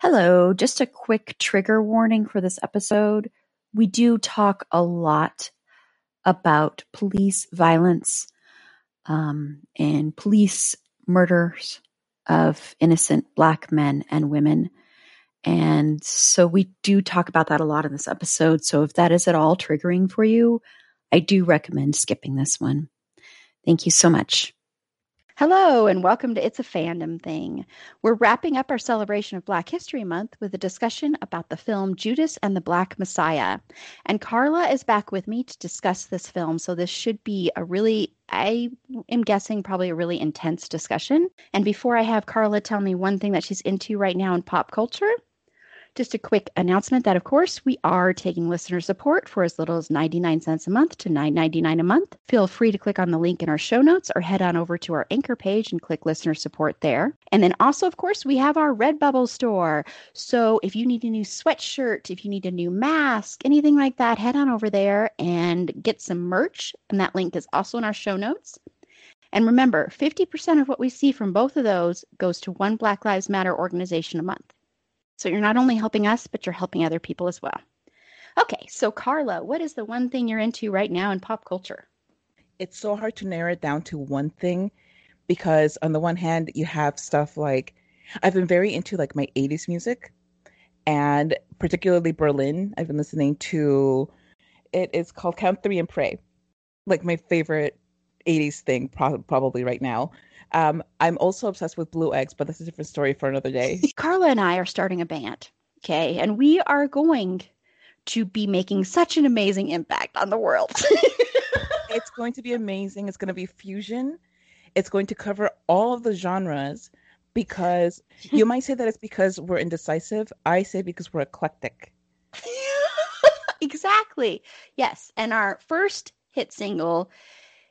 Hello, just a quick trigger warning for this episode. We do talk a lot about police violence um, and police murders of innocent black men and women. And so we do talk about that a lot in this episode. So if that is at all triggering for you, I do recommend skipping this one. Thank you so much. Hello, and welcome to It's a Fandom Thing. We're wrapping up our celebration of Black History Month with a discussion about the film Judas and the Black Messiah. And Carla is back with me to discuss this film. So, this should be a really, I am guessing, probably a really intense discussion. And before I have Carla tell me one thing that she's into right now in pop culture, just a quick announcement that, of course, we are taking listener support for as little as 99 cents a month to $9.99 a month. Feel free to click on the link in our show notes or head on over to our anchor page and click listener support there. And then also, of course, we have our Redbubble store. So if you need a new sweatshirt, if you need a new mask, anything like that, head on over there and get some merch. And that link is also in our show notes. And remember, 50% of what we see from both of those goes to one Black Lives Matter organization a month. So you're not only helping us, but you're helping other people as well. Okay, so Carla, what is the one thing you're into right now in pop culture? It's so hard to narrow it down to one thing because on the one hand, you have stuff like I've been very into like my 80s music and particularly Berlin. I've been listening to it is called Count 3 and Pray. Like my favorite 80s thing pro- probably right now. Um, I'm also obsessed with blue eggs, but that's a different story for another day. Carla and I are starting a band, okay, and we are going to be making such an amazing impact on the world. it's going to be amazing. It's going to be fusion. It's going to cover all of the genres because you might say that it's because we're indecisive. I say because we're eclectic. exactly. Yes. And our first hit single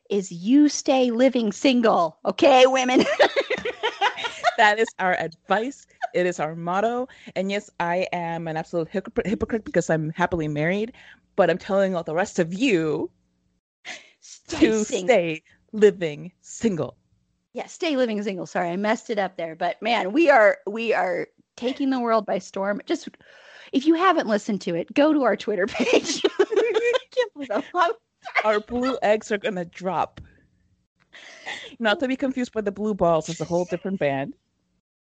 is you stay living single. Okay, women. that is our advice. It is our motto. And yes, I am an absolute hypocrite because I'm happily married, but I'm telling all the rest of you stay to single. stay living single. Yeah, stay living single. Sorry, I messed it up there. But man, we are we are taking the world by storm. Just if you haven't listened to it, go to our Twitter page. our blue eggs are gonna drop. Not to be confused by the blue balls, it's a whole different band.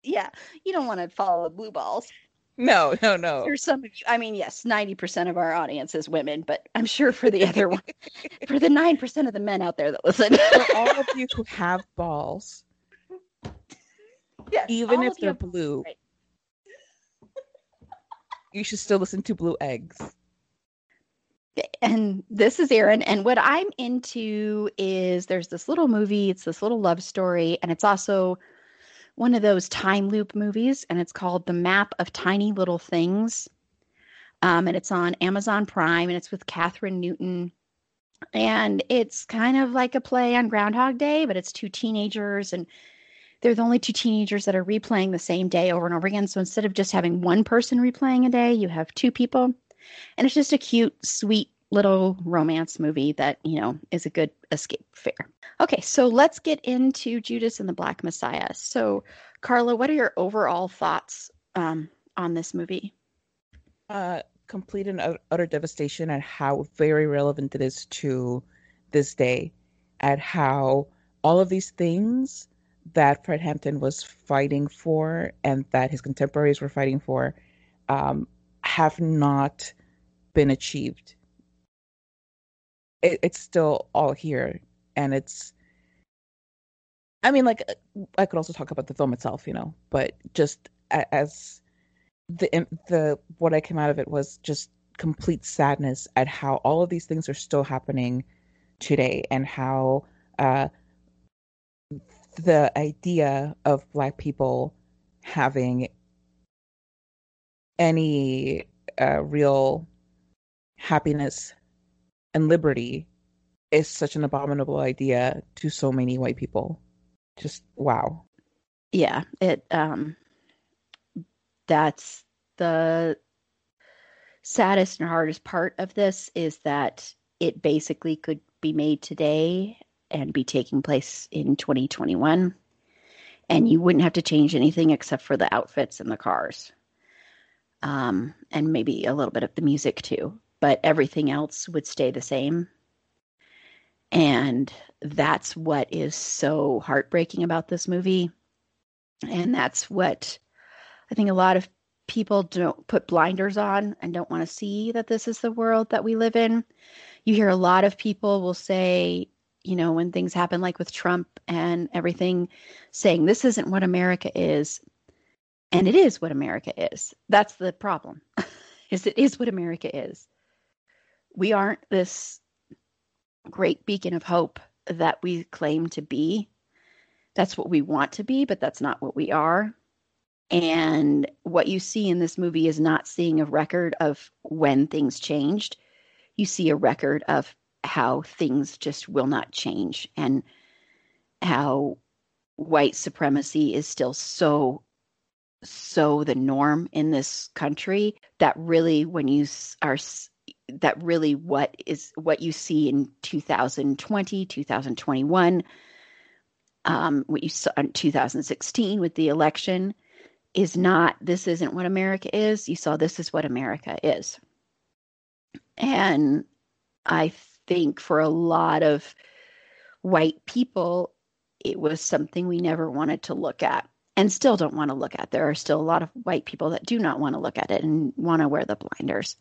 Yeah, you don't want to follow the blue balls. No, no, no. There's some. I mean, yes, ninety percent of our audience is women, but I'm sure for the other one, for the nine percent of the men out there that listen, for all of you who have balls, yes, even if they're blue, right. you should still listen to Blue Eggs and this is Erin. And what I'm into is there's this little movie, it's this little love story, and it's also one of those time loop movies, and it's called The Map of Tiny Little Things. Um, and it's on Amazon Prime, and it's with Kathryn Newton. And it's kind of like a play on Groundhog Day, but it's two teenagers, and they're the only two teenagers that are replaying the same day over and over again. So instead of just having one person replaying a day, you have two people. And it's just a cute, sweet little romance movie that, you know, is a good escape fare. Okay, so let's get into Judas and the Black Messiah. So, Carla, what are your overall thoughts um, on this movie? Uh, complete and utter devastation at how very relevant it is to this day, at how all of these things that Fred Hampton was fighting for and that his contemporaries were fighting for um, have not been achieved. It, it's still all here, and it's. I mean, like I could also talk about the film itself, you know, but just as the the what I came out of it was just complete sadness at how all of these things are still happening today, and how uh, the idea of black people having any uh, real happiness and liberty is such an abominable idea to so many white people. Just wow. Yeah, it um that's the saddest and hardest part of this is that it basically could be made today and be taking place in 2021 and you wouldn't have to change anything except for the outfits and the cars um, and maybe a little bit of the music too but everything else would stay the same and that's what is so heartbreaking about this movie and that's what i think a lot of people don't put blinders on and don't want to see that this is the world that we live in you hear a lot of people will say you know, when things happen like with Trump and everything, saying this isn't what America is. And it is what America is. That's the problem. is it is what America is. We aren't this great beacon of hope that we claim to be. That's what we want to be, but that's not what we are. And what you see in this movie is not seeing a record of when things changed. You see a record of how things just will not change and how white supremacy is still so so the norm in this country that really when you are that really what is what you see in 2020 2021 um, what you saw in 2016 with the election is not this isn't what america is you saw this is what america is and i think for a lot of white people, it was something we never wanted to look at and still don't want to look at. There are still a lot of white people that do not want to look at it and want to wear the blinders.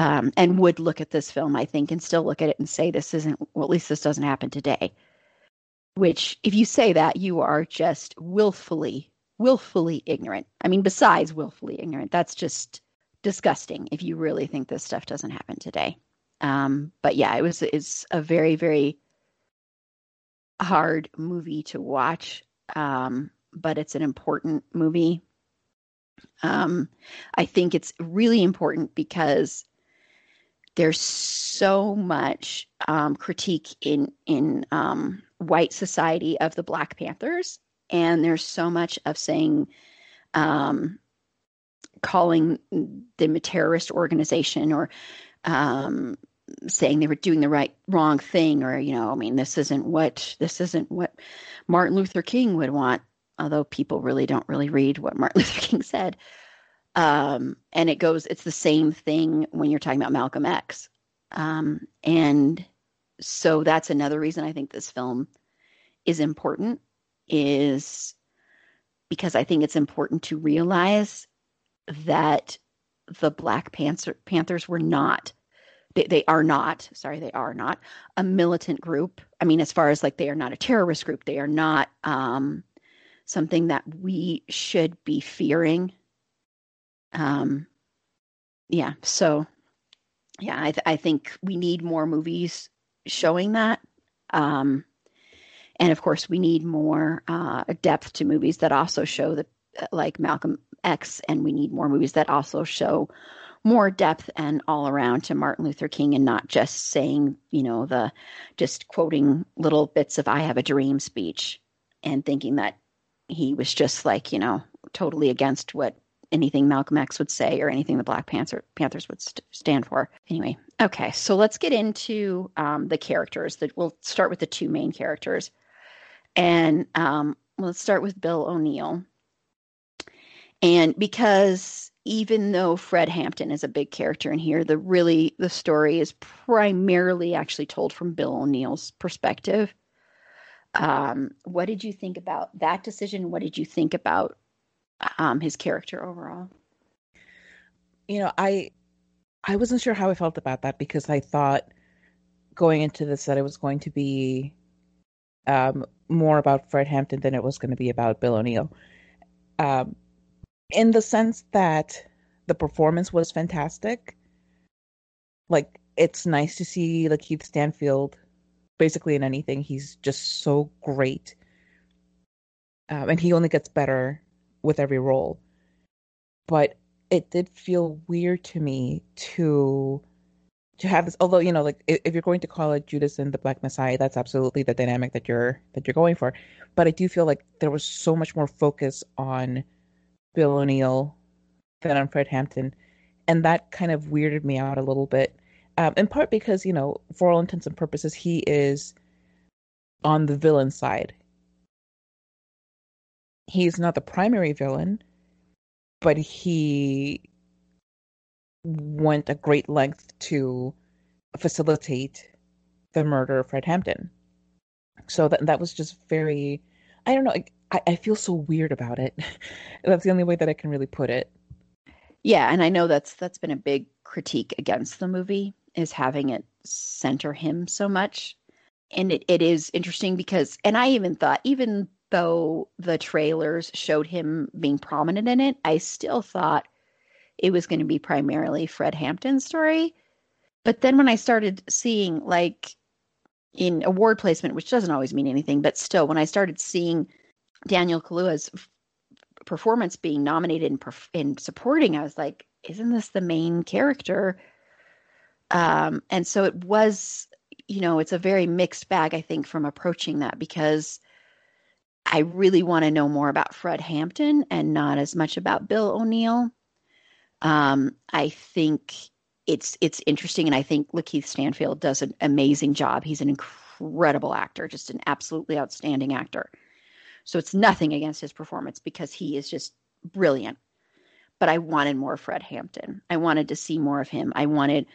Um, and would look at this film, I think, and still look at it and say, this isn't, well, at least this doesn't happen today. Which, if you say that, you are just willfully, willfully ignorant. I mean, besides willfully ignorant, that's just disgusting if you really think this stuff doesn't happen today. Um, but yeah, it was it's a very very hard movie to watch, um, but it's an important movie. Um, I think it's really important because there's so much um, critique in in um, white society of the Black Panthers, and there's so much of saying um, calling them a terrorist organization or um, saying they were doing the right wrong thing or you know i mean this isn't what this isn't what martin luther king would want although people really don't really read what martin luther king said um, and it goes it's the same thing when you're talking about malcolm x. Um, and so that's another reason i think this film is important is because i think it's important to realize that the black Panther, panthers were not they, they are not sorry they are not a militant group. I mean as far as like they are not a terrorist group. They are not um, something that we should be fearing um yeah so yeah i, th- I think we need more movies showing that. Um and of course we need more uh, depth to movies that also show the like malcolm x and we need more movies that also show more depth and all around to Martin Luther King and not just saying, you know, the just quoting little bits of I have a dream speech and thinking that he was just like, you know, totally against what anything Malcolm X would say or anything the Black Panther Panthers would st- stand for. Anyway, okay, so let's get into um, the characters. That we'll start with the two main characters, and um, let's start with Bill O'Neill. And because even though Fred Hampton is a big character in here, the really the story is primarily actually told from Bill O'Neill's perspective. Um, what did you think about that decision? What did you think about um, his character overall? You know, I I wasn't sure how I felt about that because I thought going into this that it was going to be um, more about Fred Hampton than it was going to be about Bill O'Neill. Um, in the sense that the performance was fantastic. Like it's nice to see Lakeith Stanfield basically in anything. He's just so great um, and he only gets better with every role. But it did feel weird to me to to have this. Although you know, like if, you're going to call it Judas and the Black Messiah, that's absolutely the dynamic that you're that you're going for. But I do feel like there was so much more focus on Bill O'Neill than on Fred Hampton, and that kind of weirded me out a little bit. Um, in part because you know, for all intents and purposes, he is on the villain side. He's not the primary villain, but he went a great length to facilitate the murder of Fred Hampton. So that that was just very, I don't know. I, I feel so weird about it. that's the only way that I can really put it. Yeah, and I know that's that's been a big critique against the movie is having it center him so much. And it, it is interesting because and I even thought even though the trailers showed him being prominent in it, I still thought it was going to be primarily Fred Hampton's story. But then when I started seeing like in award placement, which doesn't always mean anything, but still, when I started seeing Daniel Kaluuya's f- performance being nominated in, perf- in supporting, I was like, isn't this the main character? Um, and so it was, you know, it's a very mixed bag, I think, from approaching that because I really want to know more about Fred Hampton and not as much about Bill O'Neill. Um, I think it's it's interesting, and I think Lakeith Stanfield does an amazing job. He's an incredible actor, just an absolutely outstanding actor. So it's nothing against his performance because he is just brilliant. But I wanted more Fred Hampton. I wanted to see more of him. I wanted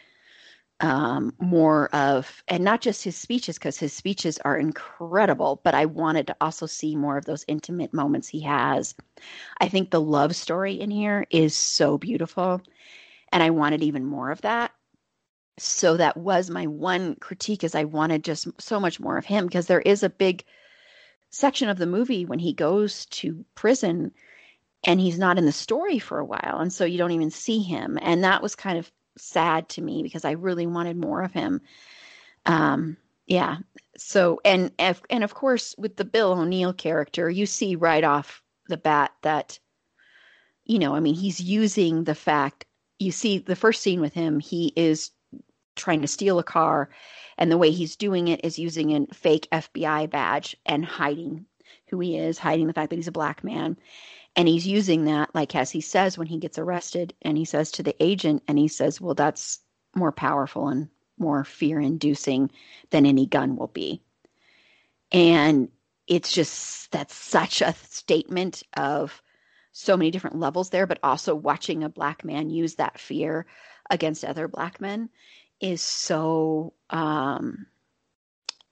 um, more of, and not just his speeches, because his speeches are incredible, but I wanted to also see more of those intimate moments he has. I think the love story in here is so beautiful, and I wanted even more of that. So that was my one critique is I wanted just so much more of him because there is a big section of the movie when he goes to prison and he's not in the story for a while and so you don't even see him and that was kind of sad to me because I really wanted more of him. Um, yeah. So and and of course with the Bill O'Neill character, you see right off the bat that you know, I mean, he's using the fact you see the first scene with him, he is trying to steal a car and the way he's doing it is using a fake FBI badge and hiding who he is, hiding the fact that he's a black man and he's using that like as he says when he gets arrested and he says to the agent and he says well that's more powerful and more fear inducing than any gun will be. And it's just that's such a statement of so many different levels there but also watching a black man use that fear against other black men is so um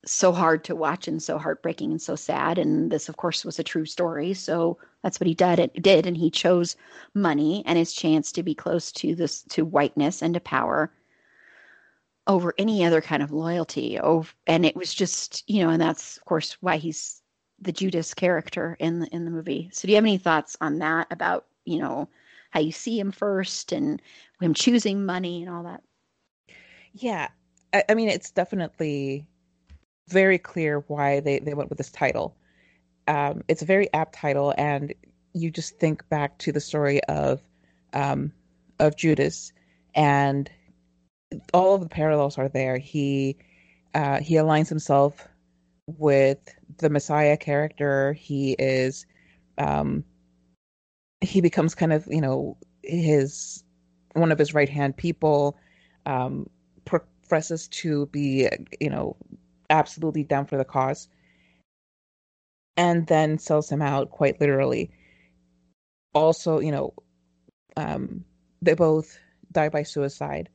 so hard to watch and so heartbreaking and so sad. And this, of course, was a true story. So that's what he did. It did, and he chose money and his chance to be close to this to whiteness and to power over any other kind of loyalty. Over, and it was just you know, and that's of course why he's the Judas character in the in the movie. So do you have any thoughts on that about you know how you see him first and him choosing money and all that? Yeah, I, I mean, it's definitely very clear why they, they went with this title. Um, it's a very apt title, and you just think back to the story of um, of Judas, and all of the parallels are there. He uh, he aligns himself with the Messiah character. He is um, he becomes kind of you know his one of his right hand people. Um, professes to be you know absolutely down for the cause and then sells him out quite literally. Also, you know, um, they both die by suicide.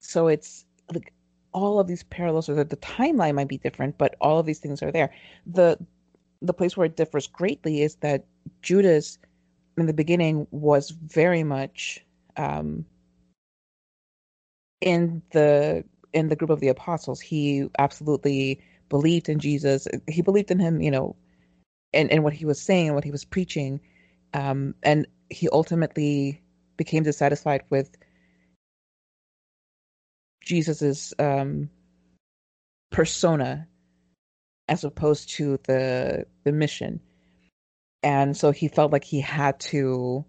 So it's like all of these parallels or the, the timeline might be different, but all of these things are there. The the place where it differs greatly is that Judas in the beginning was very much um, in the in the group of the apostles, he absolutely believed in Jesus. He believed in him, you know, and, and what he was saying and what he was preaching. Um, and he ultimately became dissatisfied with Jesus's um, persona as opposed to the the mission. and so he felt like he had to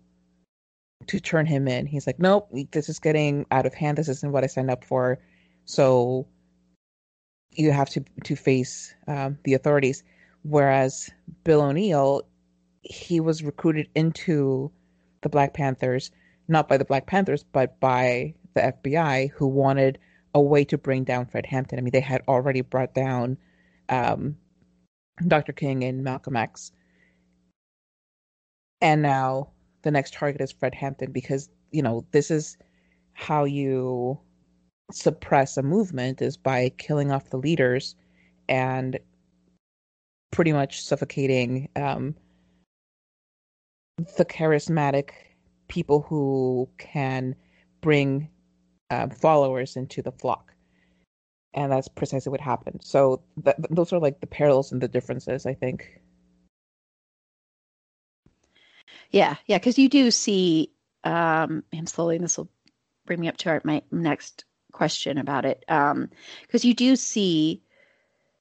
to turn him in. He's like, nope, this is getting out of hand. This isn't what I signed up for. So you have to to face um, the authorities. Whereas Bill O'Neill, he was recruited into the Black Panthers, not by the Black Panthers, but by the FBI, who wanted a way to bring down Fred Hampton. I mean, they had already brought down um, Dr. King and Malcolm X. And now the next target is Fred Hampton because, you know, this is how you suppress a movement is by killing off the leaders and pretty much suffocating um, the charismatic people who can bring um, followers into the flock. And that's precisely what happened. So th- those are like the parallels and the differences, I think. Yeah, yeah, because you do see um, him slowly, this will bring me up to our, my next question about it. Because um, you do see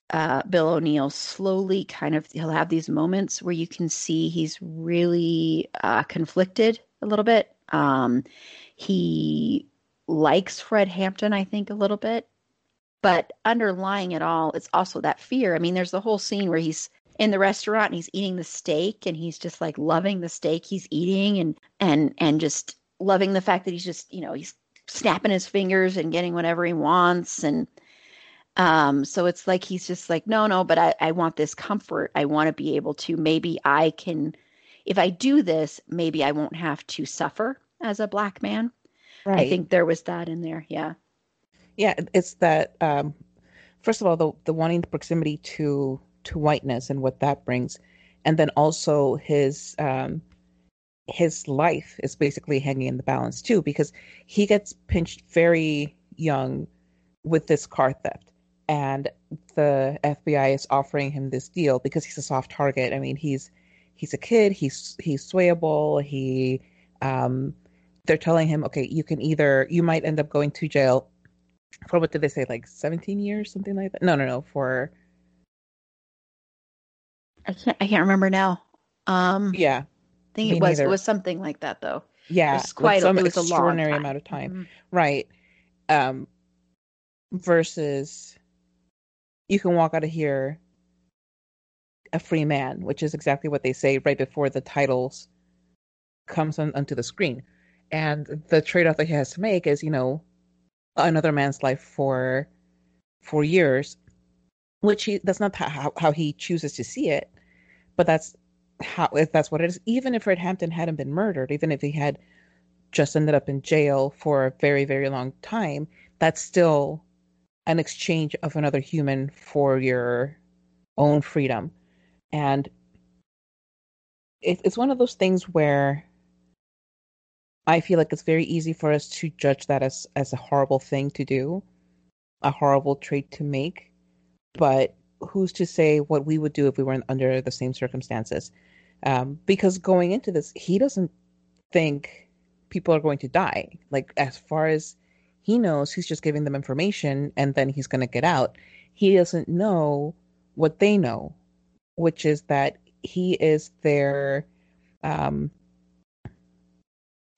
uh, Bill O'Neill slowly kind of, he'll have these moments where you can see he's really uh, conflicted a little bit. Um, he likes Fred Hampton, I think, a little bit. But underlying it all, it's also that fear. I mean, there's the whole scene where he's in the restaurant and he's eating the steak and he's just like loving the steak he's eating and and and just loving the fact that he's just, you know, he's snapping his fingers and getting whatever he wants and um so it's like he's just like no no but I, I want this comfort i want to be able to maybe i can if i do this maybe i won't have to suffer as a black man Right. I think there was that in there. Yeah. Yeah, it's that. Um, first of all, the the wanting proximity to to whiteness and what that brings, and then also his um, his life is basically hanging in the balance too because he gets pinched very young with this car theft and the FBI is offering him this deal because he's a soft target. I mean, he's he's a kid, he's he's swayable, he um they're telling him, okay, you can either you might end up going to jail for what did they say, like seventeen years, something like that? No, no, no, for I can't I can't remember now. Um Yeah. Think it was neither. it was something like that though. Yeah. It was quite some it was extraordinary amount of time. Mm-hmm. Right. Um versus you can walk out of here a free man, which is exactly what they say right before the titles comes on, onto the screen and the trade-off that he has to make is you know another man's life for for years which he that's not how, how he chooses to see it but that's how if that's what it is even if fred hampton hadn't been murdered even if he had just ended up in jail for a very very long time that's still an exchange of another human for your own freedom and it, it's one of those things where I feel like it's very easy for us to judge that as as a horrible thing to do, a horrible trait to make. But who's to say what we would do if we weren't under the same circumstances? Um, because going into this, he doesn't think people are going to die. Like as far as he knows, he's just giving them information, and then he's going to get out. He doesn't know what they know, which is that he is their um,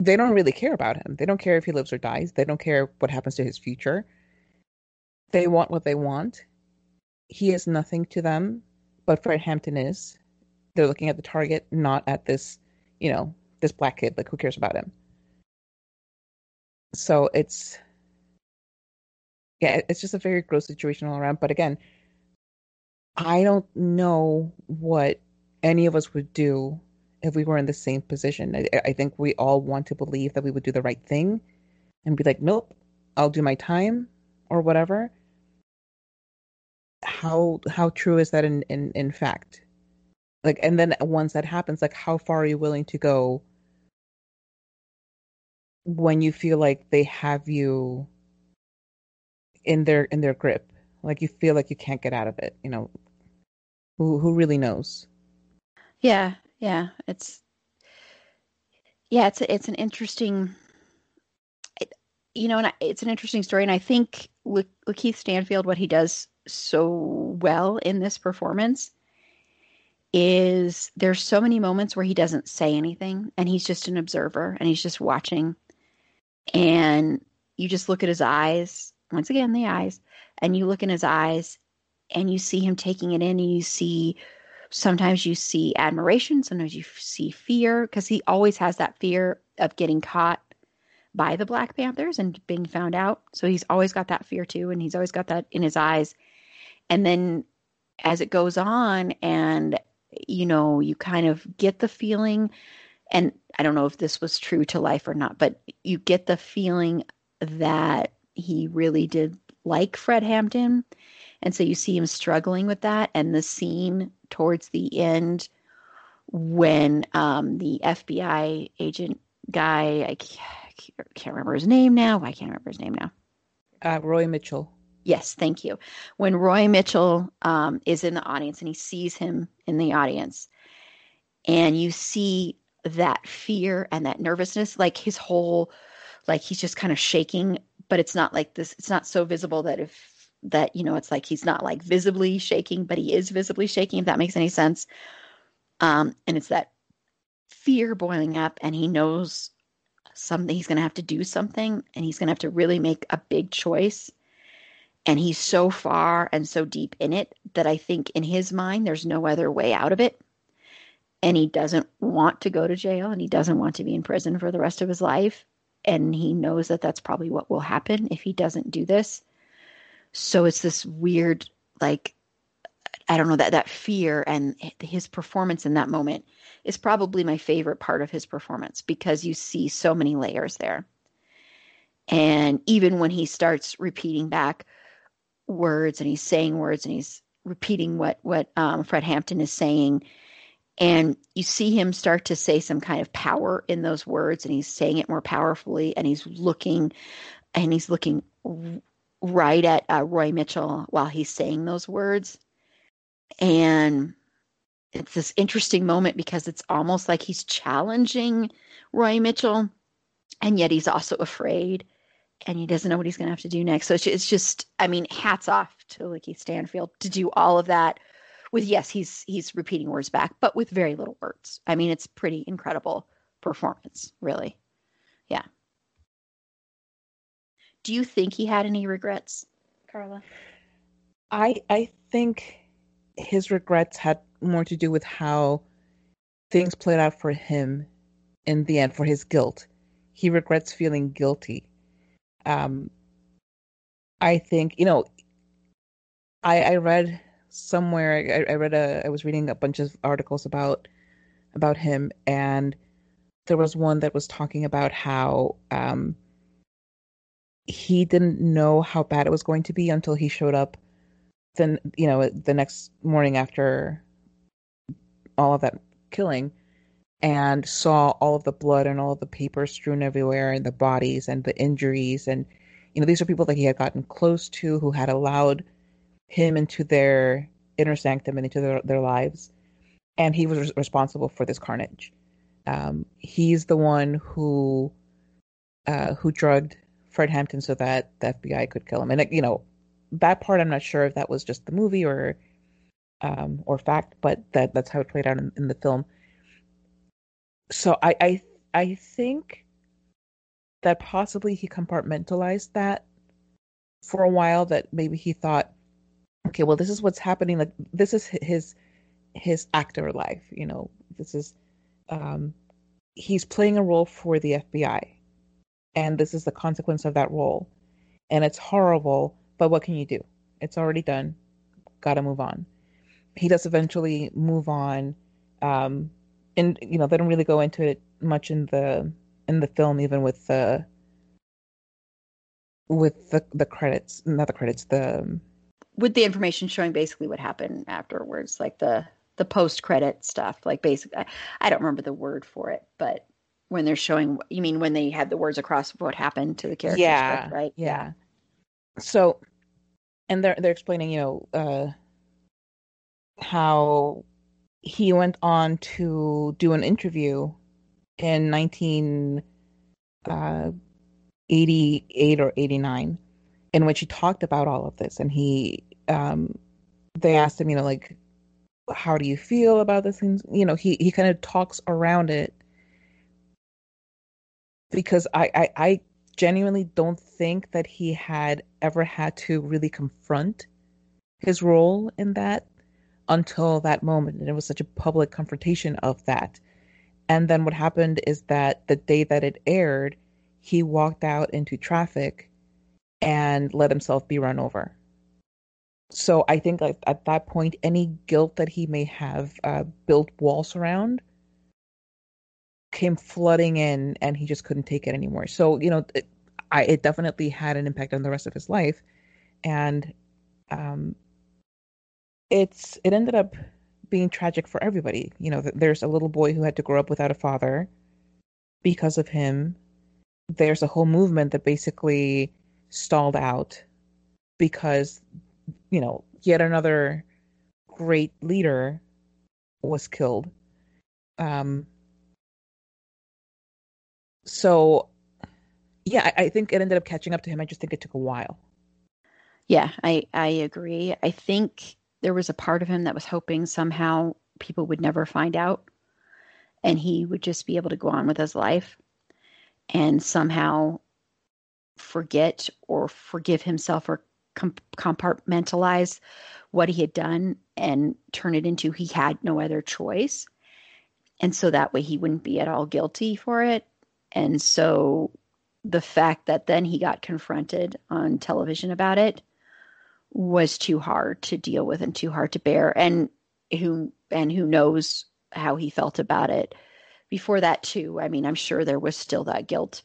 they don't really care about him. They don't care if he lives or dies. They don't care what happens to his future. They want what they want. He is nothing to them, but Fred Hampton is. They're looking at the target, not at this, you know, this black kid. Like, who cares about him? So it's, yeah, it's just a very gross situation all around. But again, I don't know what any of us would do if we were in the same position. I, I think we all want to believe that we would do the right thing and be like, nope, I'll do my time or whatever. How how true is that in, in, in fact? Like and then once that happens, like how far are you willing to go when you feel like they have you in their in their grip? Like you feel like you can't get out of it, you know. Who who really knows? Yeah, yeah, it's yeah, it's a, it's an interesting, it, you know, and it's an interesting story, and I think with, with, Keith Stanfield, what he does so well in this performance is there's so many moments where he doesn't say anything and he's just an observer and he's just watching. And you just look at his eyes, once again, the eyes, and you look in his eyes and you see him taking it in and you see sometimes you see admiration, sometimes you see fear because he always has that fear of getting caught by the Black Panthers and being found out. So he's always got that fear too, and he's always got that in his eyes. And then as it goes on, and you know, you kind of get the feeling, and I don't know if this was true to life or not, but you get the feeling that he really did like Fred Hampton. And so you see him struggling with that. And the scene towards the end when um, the FBI agent guy, I can't, remember his name now. I can't remember his name now. Uh, Roy Mitchell. Yes, thank you. When Roy Mitchell um, is in the audience and he sees him in the audience, and you see that fear and that nervousness, like his whole, like he's just kind of shaking, but it's not like this, it's not so visible that if that you know it's like he's not like visibly shaking but he is visibly shaking if that makes any sense um and it's that fear boiling up and he knows something he's going to have to do something and he's going to have to really make a big choice and he's so far and so deep in it that i think in his mind there's no other way out of it. And he doesn't want to go to jail and he doesn't want to be in prison for the rest of his life. And he knows that that's probably what will happen if he doesn't do this. So it's this weird, like, I don't know that that fear and his performance in that moment is probably my favorite part of his performance because you see so many layers there. And even when he starts repeating back words and he's saying words and he's repeating what what um, Fred Hampton is saying, and you see him start to say some kind of power in those words, and he's saying it more powerfully, and he's looking, and he's looking right at uh, Roy Mitchell while he's saying those words. And it's this interesting moment because it's almost like he's challenging Roy Mitchell, and yet he's also afraid and he doesn't know what he's going to have to do next. So it's just, I mean, hats off to Lakeith Stanfield to do all of that with, yes, he's, he's repeating words back, but with very little words. I mean, it's pretty incredible performance, really. Yeah. Do you think he had any regrets, Carla? I I think his regrets had more to do with how things played out for him in the end for his guilt. He regrets feeling guilty. Um I think, you know, I I read somewhere I, I read a I was reading a bunch of articles about about him and there was one that was talking about how um he didn't know how bad it was going to be until he showed up then you know the next morning after all of that killing and saw all of the blood and all of the paper strewn everywhere and the bodies and the injuries and you know these are people that he had gotten close to who had allowed him into their inner sanctum and into their, their lives and he was responsible for this carnage um, he's the one who uh, who drugged Fred Hampton so that the FBI could kill him. And you know, that part I'm not sure if that was just the movie or um, or fact, but that that's how it played out in, in the film. So I, I I think that possibly he compartmentalized that for a while. That maybe he thought, okay, well, this is what's happening. Like this is his his actor life. You know, this is um, he's playing a role for the FBI and this is the consequence of that role. And it's horrible, but what can you do? It's already done. Got to move on. He does eventually move on. Um, and you know they don't really go into it much in the in the film, even with the with the the credits, not the credits, the with the information showing basically what happened afterwards, like the the post credit stuff. Like basically, I don't remember the word for it, but when they're showing you mean when they had the words across what happened to the characters yeah right yeah. yeah so and they're they're explaining you know uh how he went on to do an interview in 1988 uh, or 89 in which he talked about all of this. And he um they asked him you know like how do you feel about this? Things you know he he kind of talks around it. Because I, I i genuinely don't think that he had ever had to really confront his role in that until that moment and it was such a public confrontation of that. And then what happened is that the day that it aired he walked out into traffic and let himself be run over. So I think like at that point, any guilt that he may have uh, built walls around came flooding in, and he just couldn't take it anymore. So you know, it, I it definitely had an impact on the rest of his life, and um, it's it ended up being tragic for everybody. You know, there's a little boy who had to grow up without a father because of him. There's a whole movement that basically stalled out because you know, yet another great leader was killed. Um, so, yeah, I, I think it ended up catching up to him. I just think it took a while. Yeah, I I agree. I think there was a part of him that was hoping somehow people would never find out and he would just be able to go on with his life and somehow forget or forgive himself or com- compartmentalize what he had done and turn it into he had no other choice. And so that way he wouldn't be at all guilty for it. And so the fact that then he got confronted on television about it was too hard to deal with and too hard to bear and who and who knows how he felt about it before that too i mean i'm sure there was still that guilt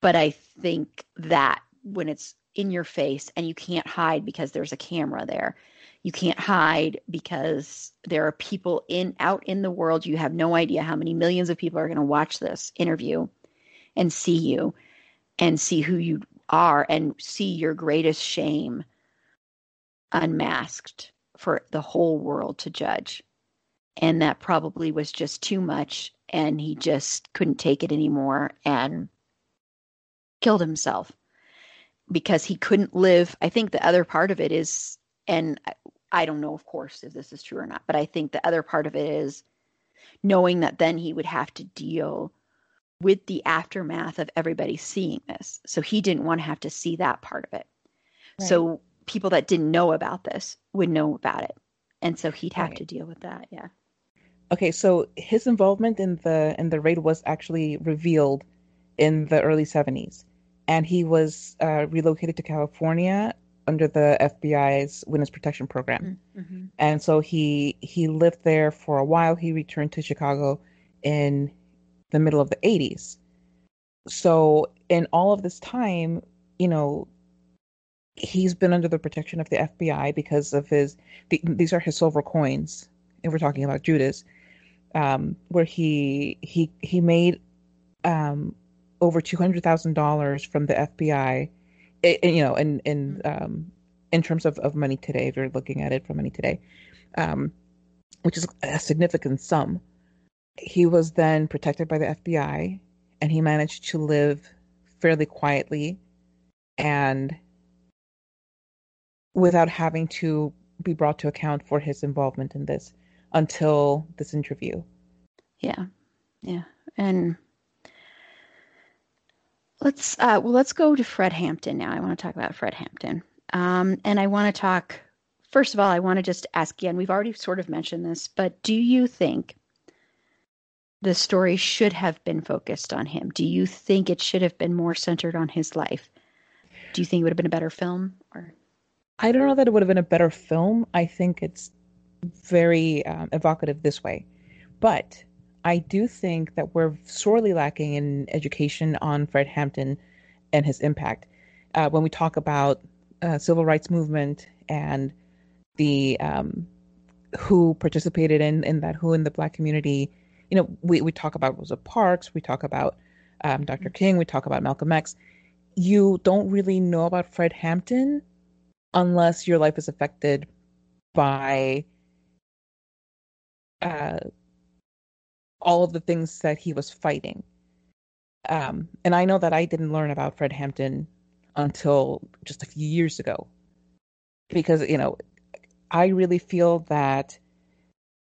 but i think that when it's in your face and you can't hide because there's a camera there. You can't hide because there are people in out in the world. You have no idea how many millions of people are going to watch this interview and see you and see who you are and see your greatest shame unmasked for the whole world to judge. And that probably was just too much. And he just couldn't take it anymore and killed himself because he couldn't live. I think the other part of it is, and I don't know, of course, if this is true or not, but I think the other part of it is knowing that then he would have to deal with the aftermath of everybody seeing this. So he didn't want to have to see that part of it. Right. So people that didn't know about this would know about it. And so he'd have right. to deal with that. Yeah. Okay, so his involvement in the in the raid was actually revealed in the early 70s and he was uh, relocated to California under the FBI's Witness Protection Program. Mm-hmm. And so he he lived there for a while. He returned to Chicago in the middle of the 80s. So in all of this time, you know, he's been under the protection of the FBI because of his the, these are his silver coins. and we're talking about Judas, um, where he he he made um, over two hundred thousand dollars from the FBI. It, you know, in in mm-hmm. um, in terms of, of money today, if you're looking at it from money today, um, which is a significant sum. He was then protected by the FBI, and he managed to live fairly quietly and without having to be brought to account for his involvement in this until this interview. Yeah. Yeah. And Let's uh, well, let's go to Fred Hampton now. I want to talk about Fred Hampton, um, and I want to talk. First of all, I want to just ask again. We've already sort of mentioned this, but do you think the story should have been focused on him? Do you think it should have been more centered on his life? Do you think it would have been a better film? Or I don't know that it would have been a better film. I think it's very um, evocative this way, but I do think that we're sorely lacking in education on Fred Hampton and his impact. Uh, when we talk about uh, civil rights movement and the um, who participated in in that who in the black community, you know, we, we talk about Rosa Parks, we talk about um, Dr. King, we talk about Malcolm X. You don't really know about Fred Hampton unless your life is affected by uh, all of the things that he was fighting. Um, and I know that I didn't learn about Fred Hampton until just a few years ago, because you know, I really feel that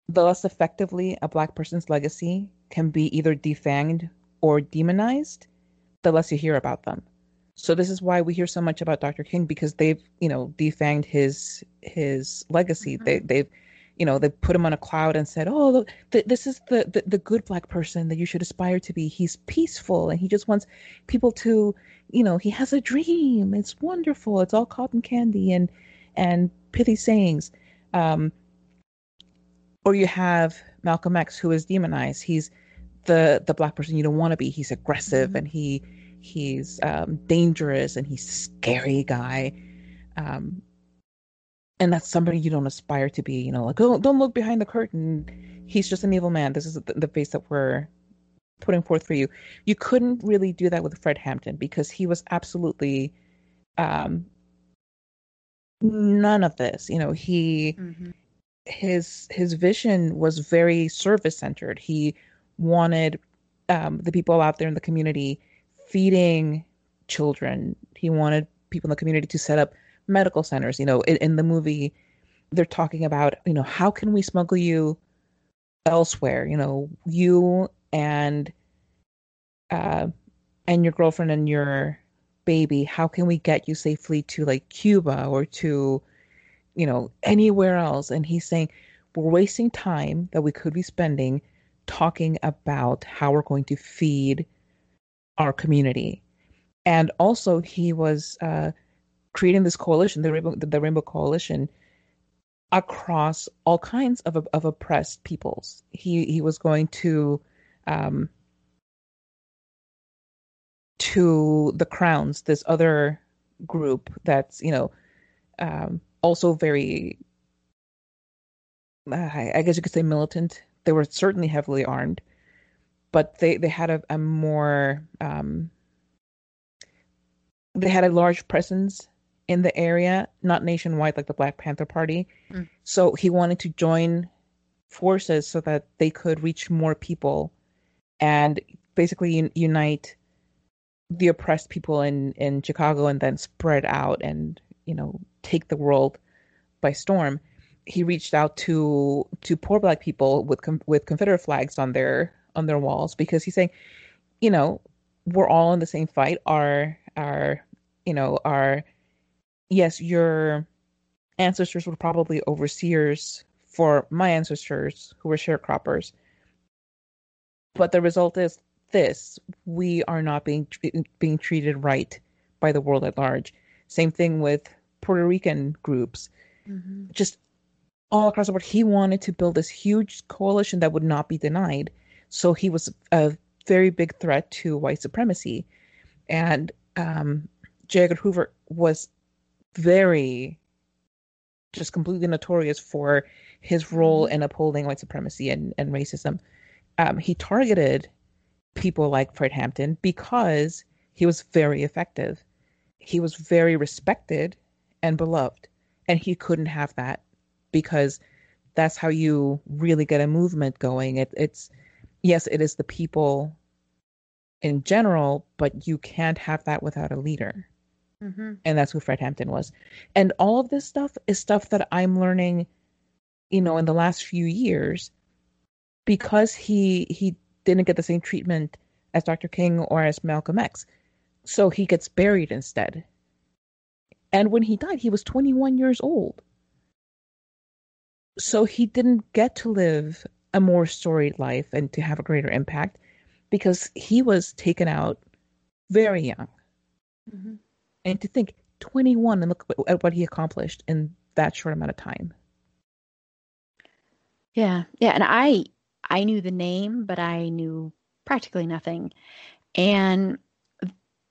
the less effectively a black person's legacy can be either defanged or demonized, the less you hear about them. So this is why we hear so much about Dr. King because they've, you know, defanged his his legacy. Mm-hmm. They they've you know, they put him on a cloud and said, "Oh, look, th- this is the, the the good black person that you should aspire to be. He's peaceful and he just wants people to, you know, he has a dream. It's wonderful. It's all cotton candy and and pithy sayings." Um, or you have Malcolm X, who is demonized. He's the the black person you don't want to be. He's aggressive mm-hmm. and he he's um, dangerous and he's a scary guy. Um, and that's somebody you don't aspire to be. You know, like don't don't look behind the curtain. He's just an evil man. This is the, the face that we're putting forth for you. You couldn't really do that with Fred Hampton because he was absolutely um, none of this. You know, he mm-hmm. his his vision was very service centered. He wanted um, the people out there in the community feeding children. He wanted people in the community to set up medical centers. You know, in, in the movie, they're talking about, you know, how can we smuggle you elsewhere? You know, you and uh, and your girlfriend and your baby. How can we get you safely to like Cuba or to, you know, anywhere else? And he's saying we're wasting time that we could be spending talking about how we're going to feed our community. And also, he was uh, creating this coalition, the Rainbow, the Rainbow Coalition, across all kinds of of oppressed peoples. He he was going to um, to the Crowns, this other group that's you know um, also very, uh, I guess you could say militant. They were certainly heavily armed, but they they had a, a more um, they had a large presence in the area, not nationwide like the Black Panther Party. Mm. So he wanted to join forces so that they could reach more people and basically un- unite the oppressed people in in Chicago and then spread out and you know take the world by storm. He reached out to to poor black people with with Confederate flags on their on their walls because he's saying, you know, we're all in the same fight. Our our you know our yes, your ancestors were probably overseers for my ancestors who were sharecroppers. But the result is this we are not being being treated right by the world at large. Same thing with Puerto Rican groups. Mm-hmm. Just all across the board, he wanted to build this huge coalition that would not be denied. So he was a very big threat to white supremacy. And um, J. Edgar Hoover was very just completely notorious for his role mm-hmm. in upholding white supremacy and, and racism. Um, he targeted people like Fred Hampton because he was very effective. He was very respected and beloved. And he couldn't have that because that's how you really get a movement going. It, it's, yes, it is the people in general, but you can't have that without a leader. Mm-hmm. And that's who Fred Hampton was. And all of this stuff is stuff that I'm learning, you know, in the last few years because he he didn't get the same treatment as Dr. King or as Malcolm X. So he gets buried instead. And when he died, he was 21 years old. So he didn't get to live a more storied life and to have a greater impact because he was taken out very young. Mm-hmm. And to think 21 and look at what he accomplished in that short amount of time. Yeah. Yeah. And i i knew the name but i knew practically nothing. And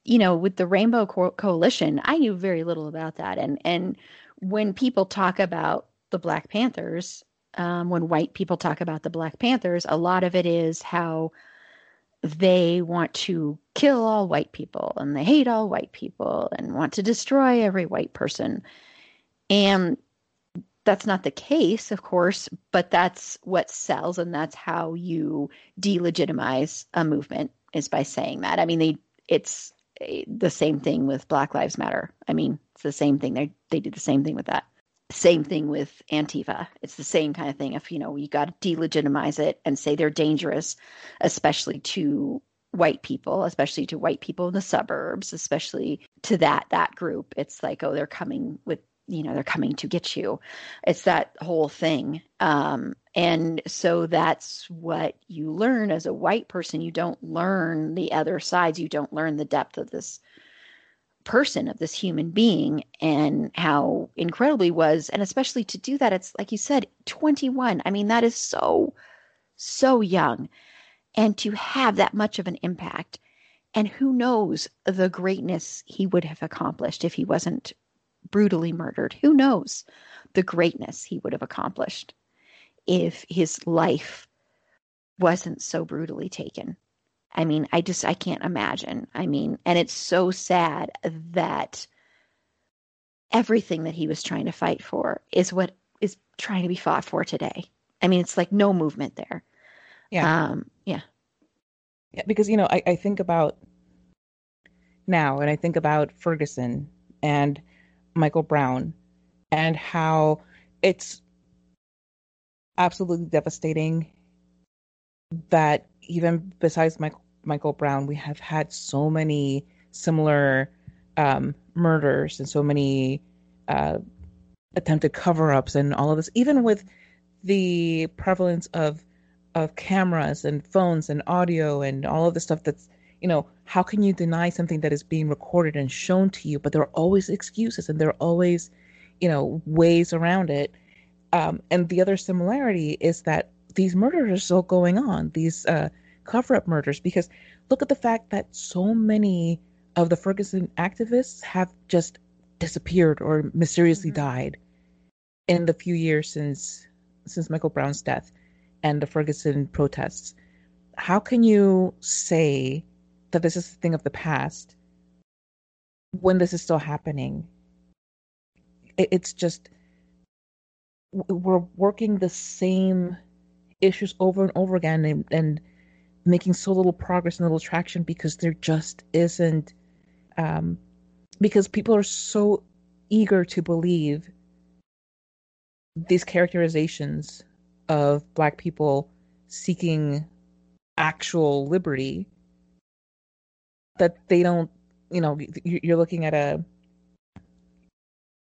you know with the rainbow Co- coalition i knew very little about that. And and when people talk about the black panthers um, when white people talk about the black panthers a lot of it is how they want to kill all white people and they hate all white people and want to destroy every white person. And that's not the case, of course, but that's what sells and that's how you delegitimize a movement is by saying that. I mean, they it's the same thing with Black Lives Matter. I mean, it's the same thing. They they do the same thing with that. Same thing with Antifa. It's the same kind of thing. If you know, you got to delegitimize it and say they're dangerous, especially to white people, especially to white people in the suburbs, especially to that that group. It's like, oh, they're coming with you know they're coming to get you it's that whole thing um, and so that's what you learn as a white person you don't learn the other sides you don't learn the depth of this person of this human being and how incredibly was and especially to do that it's like you said 21 i mean that is so so young. And to have that much of an impact and who knows the greatness he would have accomplished if he wasn't brutally murdered. Who knows the greatness he would have accomplished if his life wasn't so brutally taken I mean, I just I can't imagine. I mean, and it's so sad that everything that he was trying to fight for is what is trying to be fought for today. I mean, it's like no movement there. Yeah. Um, yeah. Yeah, because you know, I, I think about now and I think about Ferguson and Michael Brown and how it's absolutely devastating that even besides Michael Michael Brown, we have had so many similar um, murders and so many uh, attempted cover-ups and all of this. Even with the prevalence of of cameras and phones and audio and all of the stuff that's you know how can you deny something that is being recorded and shown to you but there are always excuses and there are always you know ways around it um, and the other similarity is that these murders are still going on these uh, cover up murders because look at the fact that so many of the Ferguson activists have just disappeared or mysteriously mm-hmm. died in the few years since since Michael Brown's death and the Ferguson protests. How can you say that this is a thing of the past when this is still happening? it's just we're working the same issues over and over again and, and making so little progress and little traction because there just isn't um, because people are so eager to believe these characterizations of black people seeking actual liberty that they don't you know you're looking at a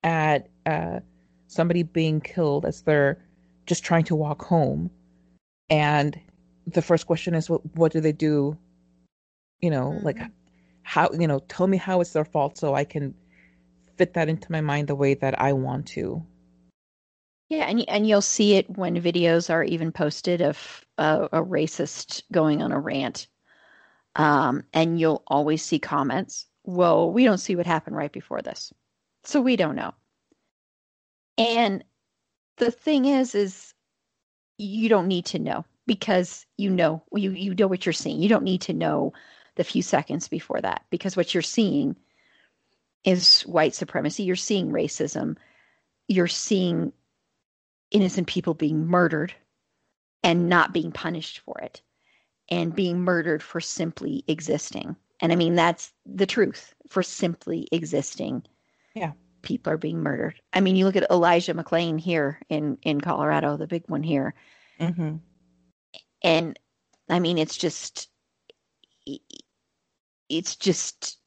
at uh, somebody being killed as they're just trying to walk home and the first question is what what do they do you know mm-hmm. like how you know tell me how it's their fault so i can fit that into my mind the way that i want to. Yeah and, and you'll see it when videos are even posted of a, a racist going on a rant. Um, and you'll always see comments well we don't see what happened right before this so we don't know. And the thing is is you don't need to know because you know you you know what you're seeing. You don't need to know the few seconds before that because what you're seeing is white supremacy. You're seeing racism. You're seeing innocent people being murdered and not being punished for it and being murdered for simply existing. And I mean that's the truth for simply existing. Yeah. People are being murdered. I mean, you look at Elijah McClain here in in Colorado, the big one here. Mm-hmm and I mean, it's just, it's just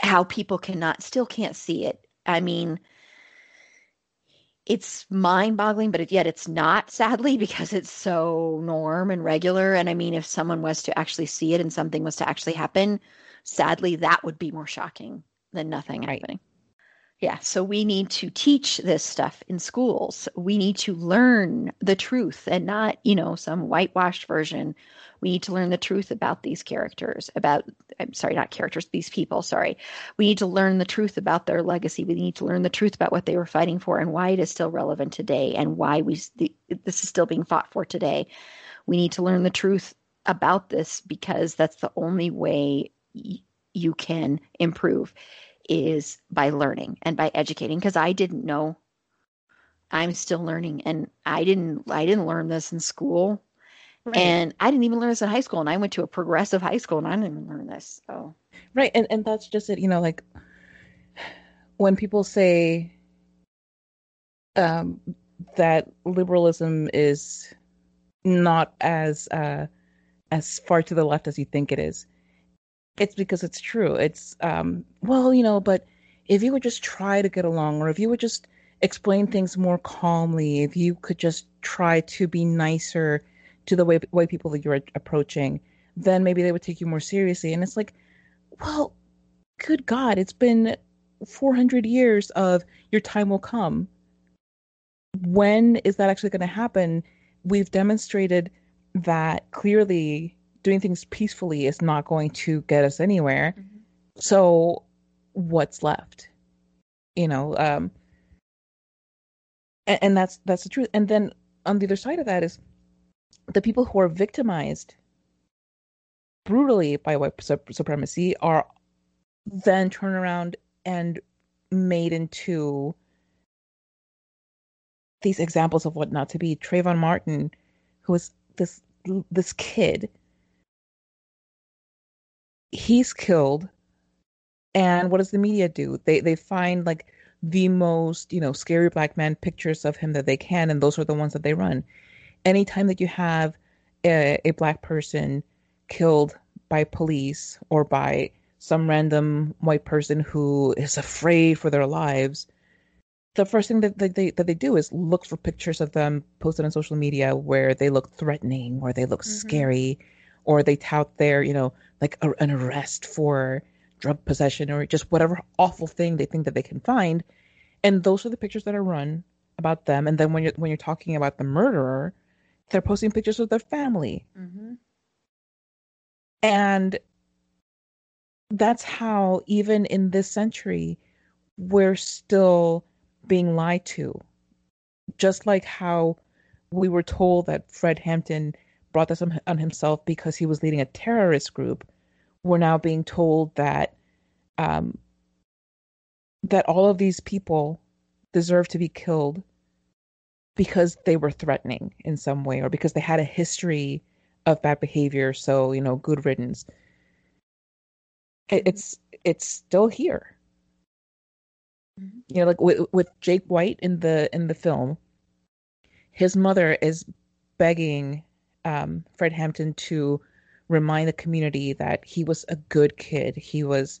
how people cannot, still can't see it. I mean, it's mind boggling, but yet it's not, sadly, because it's so norm and regular. And I mean, if someone was to actually see it and something was to actually happen, sadly, that would be more shocking than nothing right. happening. Yeah, so we need to teach this stuff in schools. We need to learn the truth and not, you know, some whitewashed version. We need to learn the truth about these characters, about, I'm sorry, not characters, these people, sorry. We need to learn the truth about their legacy. We need to learn the truth about what they were fighting for and why it is still relevant today and why we this is still being fought for today. We need to learn the truth about this because that's the only way y- you can improve is by learning and by educating because I didn't know. I'm still learning and I didn't I didn't learn this in school. Right. And I didn't even learn this in high school and I went to a progressive high school and I didn't even learn this. So Right. And and that's just it, you know, like when people say um, that liberalism is not as uh, as far to the left as you think it is. It's because it's true. It's um, well, you know, but if you would just try to get along, or if you would just explain things more calmly, if you could just try to be nicer to the way way people that you're approaching, then maybe they would take you more seriously. And it's like, well, good God, it's been 400 years of your time will come. When is that actually going to happen? We've demonstrated that clearly doing things peacefully is not going to get us anywhere. Mm-hmm. So, what's left? You know, um, and, and that's that's the truth. And then on the other side of that is the people who are victimized brutally by white supremacy are then turned around and made into these examples of what not to be. Trayvon Martin, who was this this kid, he's killed, and what does the media do? They they find like the most you know scary black man pictures of him that they can, and those are the ones that they run. Anytime that you have a, a black person killed by police or by some random white person who is afraid for their lives, the first thing that they that they do is look for pictures of them posted on social media where they look threatening, or they look mm-hmm. scary, or they tout their you know like a, an arrest for drug possession or just whatever awful thing they think that they can find, and those are the pictures that are run about them. And then when you're when you're talking about the murderer, they're posting pictures of their family. Mm-hmm. And that's how even in this century we're still being lied to just like how we were told that fred hampton brought this on, himself because he was leading a terrorist group we're now being told that um, that all of these people deserve to be killed because they were threatening in some way or because they had a history of bad behavior so you know good riddance it's it's still here. Mm-hmm. You know, like with, with Jake White in the in the film, his mother is begging um, Fred Hampton to remind the community that he was a good kid. He was,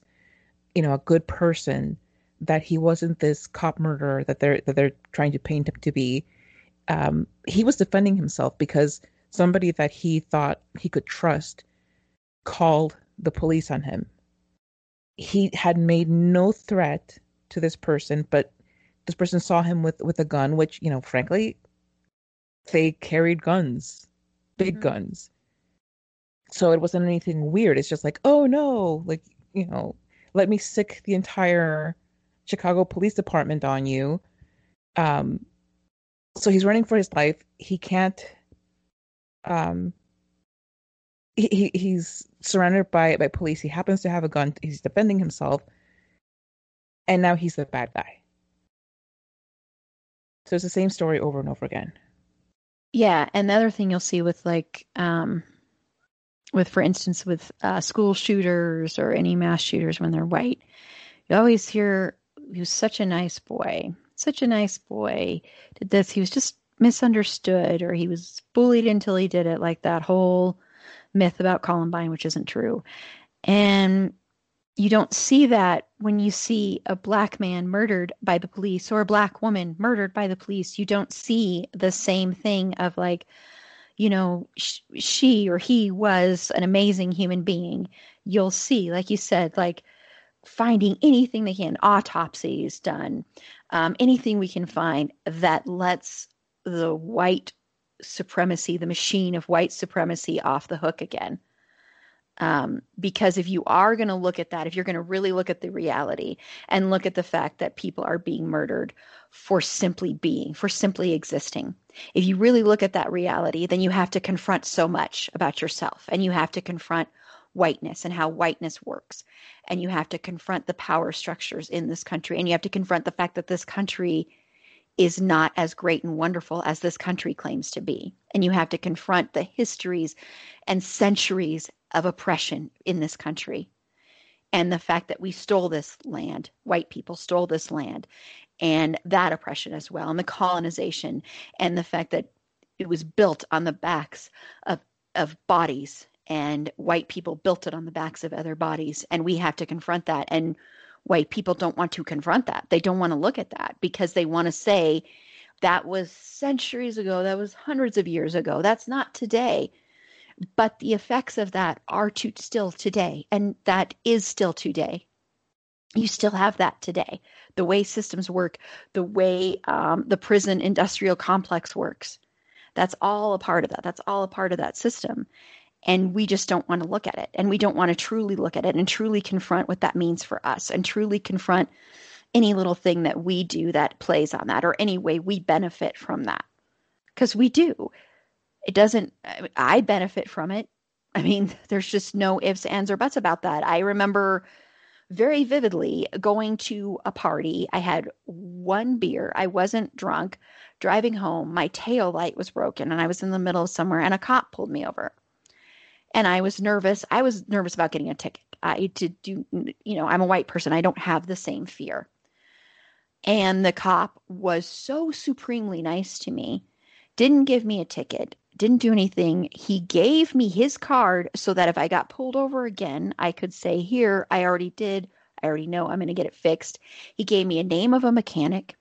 you know, a good person. That he wasn't this cop murderer that they're that they're trying to paint him to be. Um, he was defending himself because somebody that he thought he could trust called the police on him he had made no threat to this person, but this person saw him with with a gun, which you know, frankly, they carried guns, big mm-hmm. guns. So it wasn't anything weird. It's just like, oh no, like you know, let me sick the entire Chicago Police Department on you. Um, so he's running for his life. He can't. Um, he, he's surrounded by by police. He happens to have a gun. He's defending himself, and now he's the bad guy. So it's the same story over and over again. Yeah, and the other thing you'll see with like, um, with for instance, with uh, school shooters or any mass shooters when they're white, you always hear he was such a nice boy, such a nice boy. Did this? He was just misunderstood, or he was bullied until he did it. Like that whole myth about Columbine, which isn't true. And you don't see that when you see a black man murdered by the police or a black woman murdered by the police. You don't see the same thing of like, you know, sh- she or he was an amazing human being. You'll see, like you said, like finding anything they can, autopsies done, um, anything we can find that lets the white supremacy, the machine of white supremacy, off the hook again. Um, because if you are going to look at that, if you're going to really look at the reality and look at the fact that people are being murdered for simply being, for simply existing, if you really look at that reality, then you have to confront so much about yourself and you have to confront whiteness and how whiteness works. And you have to confront the power structures in this country and you have to confront the fact that this country is not as great and wonderful as this country claims to be. And you have to confront the histories and centuries of oppression in this country. and the fact that we stole this land, white people stole this land, and that oppression as well, and the colonization, and the fact that it was built on the backs of, of bodies, and white people built it on the backs of other bodies, and we have to confront that. And white people don't want to confront that. They don't want to look at that because they want to say, that was centuries ago, that was hundreds of years ago, that's not today but the effects of that are to still today and that is still today you still have that today. The way systems work the way um, the prison industrial complex works that's all a part of that. That's all a part of that system. And we just don't want to look at it. And we don't want to truly look at it and truly confront what that means for us and truly confront any little thing that we do that plays on that or any way we benefit from that. Because we do. It doesn't i benefit from it. I mean there's just no ifs ands or buts about that. I remember very vividly going to a party. I had one beer. I wasn't drunk. Driving home my tail light was broken and i was in the middle of somewhere and a cop pulled me over. And i was nervous. I was nervous about getting a ticket. I did do you know i'm a white person. I don't have the same fear. And the cop was so supremely nice to me didn't give me a ticket didn't do anything. He gave me his card so that if I got pulled over again, I could say, Here, I already did. I already know I'm going to get it fixed. He gave me a name of a mechanic,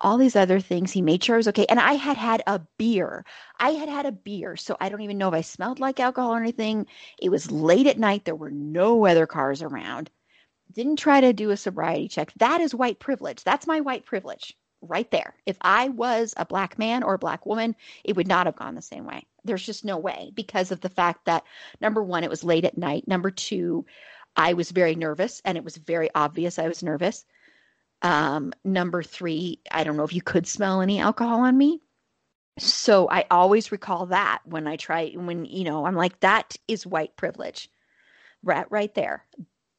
all these other things. He made sure I was okay. And I had had a beer. I had had a beer. So I don't even know if I smelled like alcohol or anything. It was late at night. There were no other cars around. Didn't try to do a sobriety check. That is white privilege. That's my white privilege right there. If I was a black man or a black woman, it would not have gone the same way. There's just no way because of the fact that number one, it was late at night. Number two, I was very nervous and it was very obvious I was nervous. Um, number three, I don't know if you could smell any alcohol on me. So I always recall that when I try, when, you know, I'm like, that is white privilege. Right, right there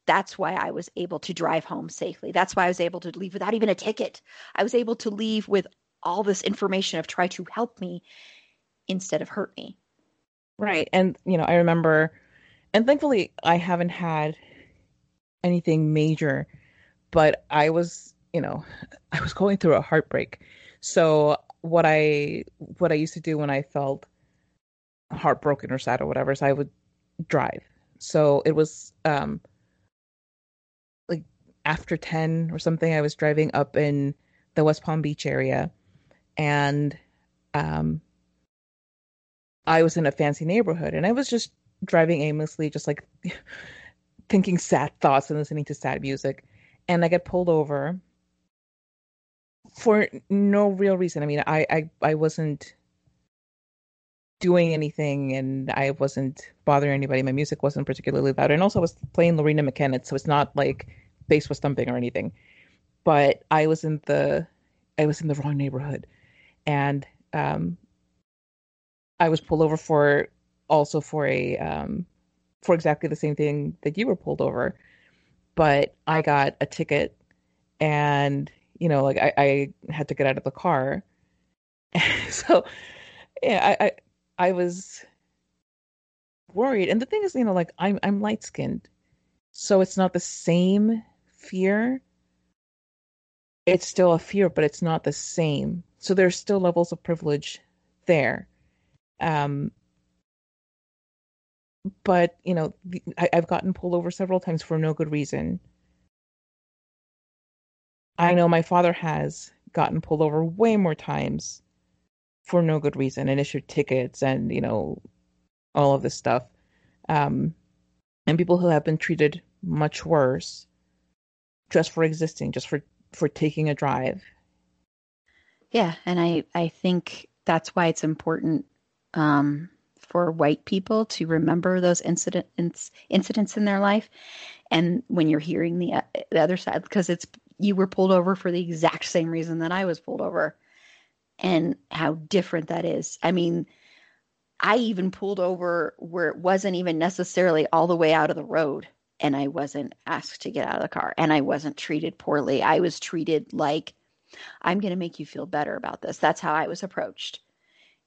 that's why I was able to drive home safely. That's why I was able to leave without even a ticket. I was able to leave with all this information of try to help me instead of hurt me. Right. And, you know, I remember, and thankfully I haven't had anything major, but I was, you know, I was going through a heartbreak. So what I, what I used to do when I felt heartbroken or sad or whatever is I would drive. So it was, um, after 10 or something, I was driving up in the West Palm Beach area and um, I was in a fancy neighborhood and I was just driving aimlessly, just like thinking sad thoughts and listening to sad music. And I get pulled over for no real reason. I mean, I, I, I wasn't doing anything and I wasn't bothering anybody. My music wasn't particularly loud. And also I was playing Loreena McKennitt, so it's not like bass was thumping or anything. But I was in the I was in the wrong neighborhood, and um, I was pulled over for also for a um, for exactly the same thing that you were pulled over. But I got a ticket, and you know, like I, I had to get out of the car. so, yeah, I, I I was worried. And the thing is, you know, like I'm I'm light skinned, so it's not the same fear, it's still a fear, but it's not the same. So there's still levels of privilege there. Um, but you know, I, I've gotten pulled over several times for no good reason. I know my father has gotten pulled over way more times for no good reason and issued tickets and you know all of this stuff um, and people who have been treated much worse just for existing, just for for taking a drive. Yeah, and I I think that's why it's important um, for white people to remember those incidents incidents in their life, and when you're hearing the the other side, because it's you were pulled over for the exact same reason that I was pulled over, and how different that is. I mean. I even pulled over where it wasn't even necessarily all the way out of the road and I wasn't asked to get out of the car and I wasn't treated poorly. I was treated like I'm going to make you feel better about this. That's how I was approached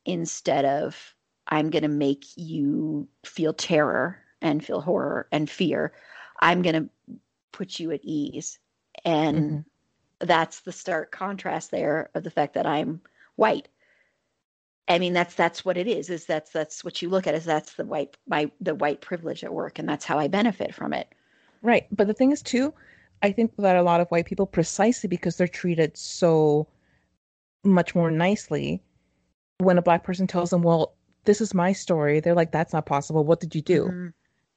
instead of I'm going to make you feel terror and feel horror and fear. I'm going to put you at ease. And mm-hmm. that's the stark contrast there of the fact that I'm white. I mean, that's that's what it is. Is that's that's what you look at is that's the white my the white privilege at work, and that's how I benefit from it. Right, but the thing is too, I think that a lot of white people, precisely because they're treated so much more nicely, when a black person tells them, "Well, this is my story," they're like, "That's not possible. What did you do?" Mm-hmm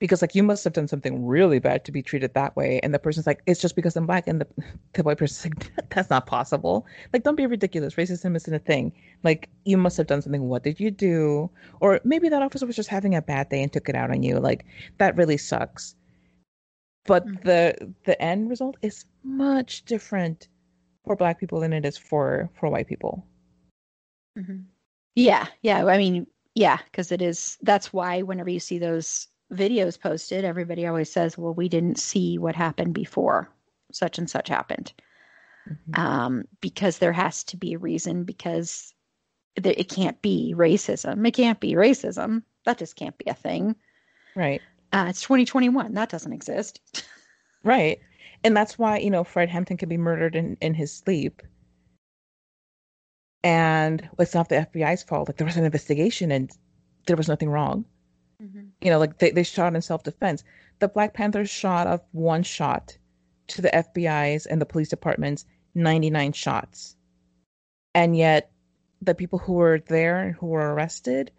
because like you must have done something really bad to be treated that way and the person's like it's just because i'm black and the, the white person's like that's not possible. Like don't be ridiculous. Racism isn't a thing. Like you must have done something. What did you do? Or maybe that officer was just having a bad day and took it out on you. Like that really sucks. But mm-hmm. the the end result is much different for black people than it is for for white people. Mm-hmm. yeah yeah. I mean yeah because it is that's why whenever you see those videos posted, everybody always says, well, we didn't see what happened before such and such happened. Mm-hmm. Um, because there has to be a reason, because it can't be racism. It can't be racism. That just can't be a thing. Right. Uh, it's 2021. That doesn't exist. right. And that's why, you know, Fred Hampton could be murdered in, in his sleep. And it's not the FBI's fault. Like there was an investigation and there was nothing wrong. Mm-hmm. You know, like they, they shot in self defense. The Black Panthers shot off one shot to the FBI's and the police department's 99 shots. And yet, the people who were there and who were arrested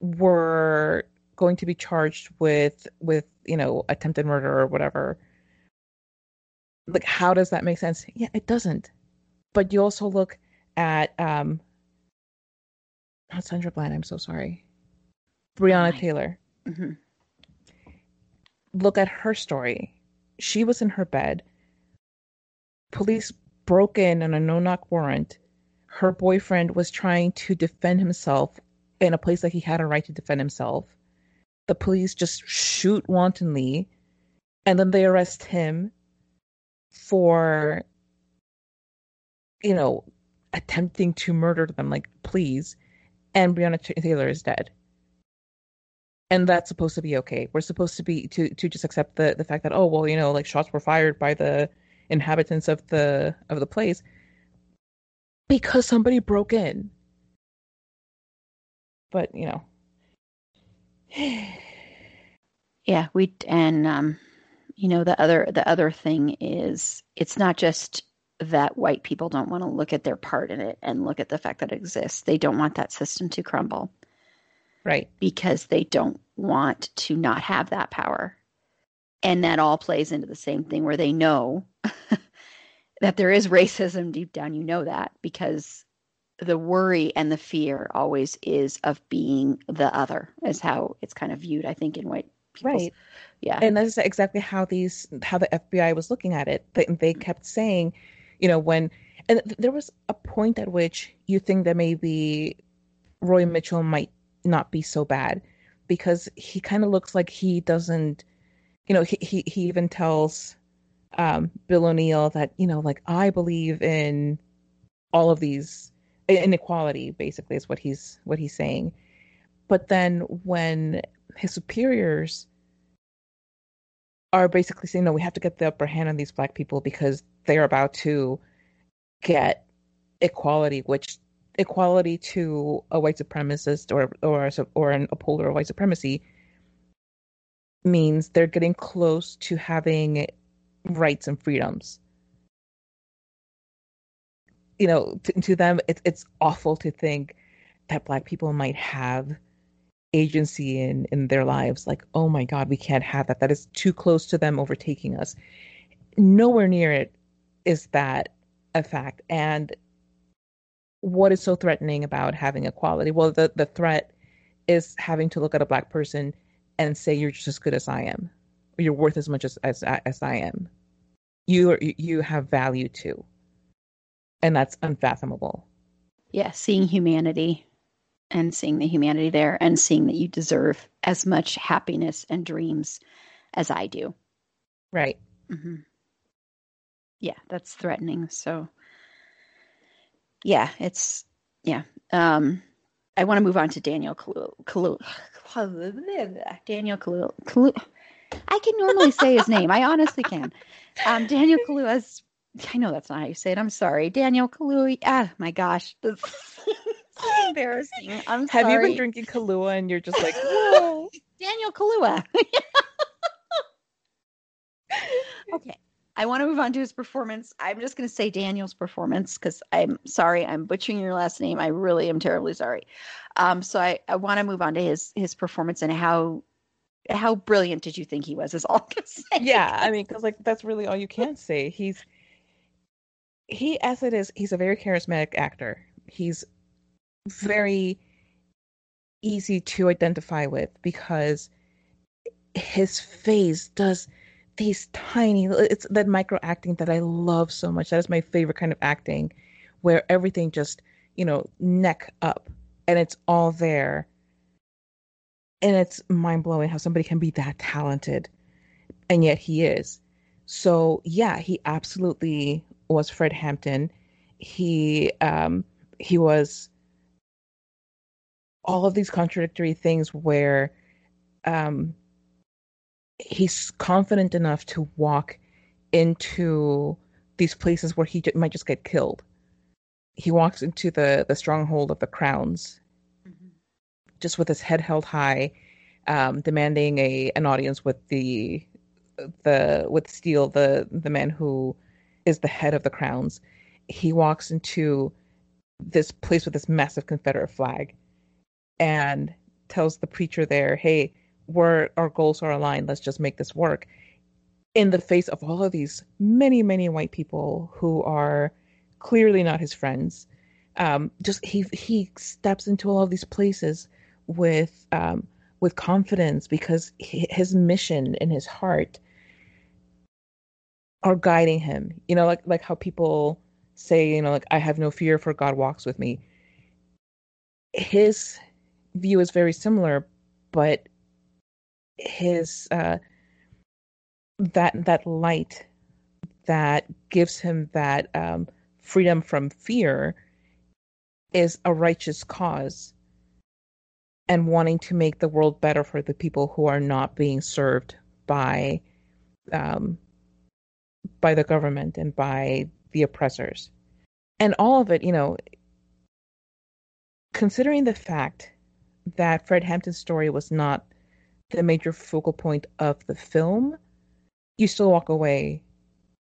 were going to be charged with with you know attempted murder or whatever like how does that make sense yeah it doesn't but you also look at um not sandra bland i'm so sorry Breonna Taylor. Mm-hmm. Look at her story. She was in her bed. Police broke in on a no knock warrant. Her boyfriend was trying to defend himself in a place that he had a right to defend himself. The police just shoot wantonly and then they arrest him for, you know, attempting to murder them. Like, please. And Breonna Taylor is dead and that's supposed to be okay. We're supposed to be to to just accept the the fact that oh well you know like shots were fired by the inhabitants of the of the place because somebody broke in. But you know. yeah, we and um you know the other the other thing is it's not just that white people don't want to look at their part in it and look at the fact that it exists. They don't want that system to crumble. Right. Because they don't want to not have that power. And that all plays into the same thing where they know that there is racism deep down. You know that because the worry and the fear always is of being the other, is how it's kind of viewed, I think, in white people. Right. Yeah. And that's exactly how these, how the FBI was looking at it. They, they mm-hmm. kept saying, you know, when, and there was a point at which you think that maybe Roy Mitchell might not be so bad because he kind of looks like he doesn't you know he he, he even tells um, Bill O'Neill that you know like I believe in all of these inequality basically is what he's what he's saying. But then when his superiors are basically saying no we have to get the upper hand on these black people because they're about to get equality which equality to a white supremacist or or or an upholder of white supremacy means they're getting close to having rights and freedoms. You know, to, to them, it's it's awful to think that Black people might have agency in in their lives. Like, oh my God, we can't have that. That is too close to them overtaking us. Nowhere near it is that a fact. And what is so threatening about having equality? Well, the, the threat is having to look at a black person and say you're just as good as I am, or you're worth as much as as, as I am. You are, you have value too, and that's unfathomable. Yeah, seeing humanity and seeing the humanity there, and seeing that you deserve as much happiness and dreams as I do. Right. Mm-hmm. Yeah, that's threatening. So yeah, it's yeah. Um, I want to move on to Daniel Kalu, Kalu, Daniel Kalu, Kalu, I can normally say his name. I honestly can. Um, Daniel Kaluuya's. I know that's not how you say it. I'm sorry, Daniel Kaluuya. Ah, my gosh, this so embarrassing. I'm sorry. Have sorry. you been drinking Kahlua and you're just like, whoa? Daniel Kaluuya. okay. I want to move on to his performance. I'm just going to say Daniel's performance because I'm sorry, I'm butchering your last name. I really am terribly sorry. Um, so I, I want to move on to his his performance and how how brilliant did you think he was? Is all I can say. yeah, I mean, because like that's really all you can say. He's he as it is, he's a very charismatic actor. He's very easy to identify with because his face does these tiny it's that micro acting that I love so much. That is my favorite kind of acting where everything just, you know, neck up and it's all there. And it's mind blowing how somebody can be that talented and yet he is. So, yeah, he absolutely was Fred Hampton. He um he was all of these contradictory things where um he's confident enough to walk into these places where he j- might just get killed. He walks into the the stronghold of the crowns, Mhm. just with his head held high, um, demanding a an audience with the the with Steele, the the man who is the head of the crowns. He walks into this place with this massive Confederate flag, and tells the preacher there, "Hey, we're our goals are aligned. Let's just make this work." In the face of all of these many many white people who are clearly not his friends, um, just he he steps into all of these places with um, with confidence because his mission and his heart are guiding him. You know, like like how people say, you know, like I have no fear for God walks with me. His view is very similar, but his uh that that light that gives him that um freedom from fear is a righteous cause and wanting to make the world better for the people who are not being served by um, by the government and by the oppressors. And all of it you know considering the fact that fred hampton's story was not the major focal point of the film you still walk away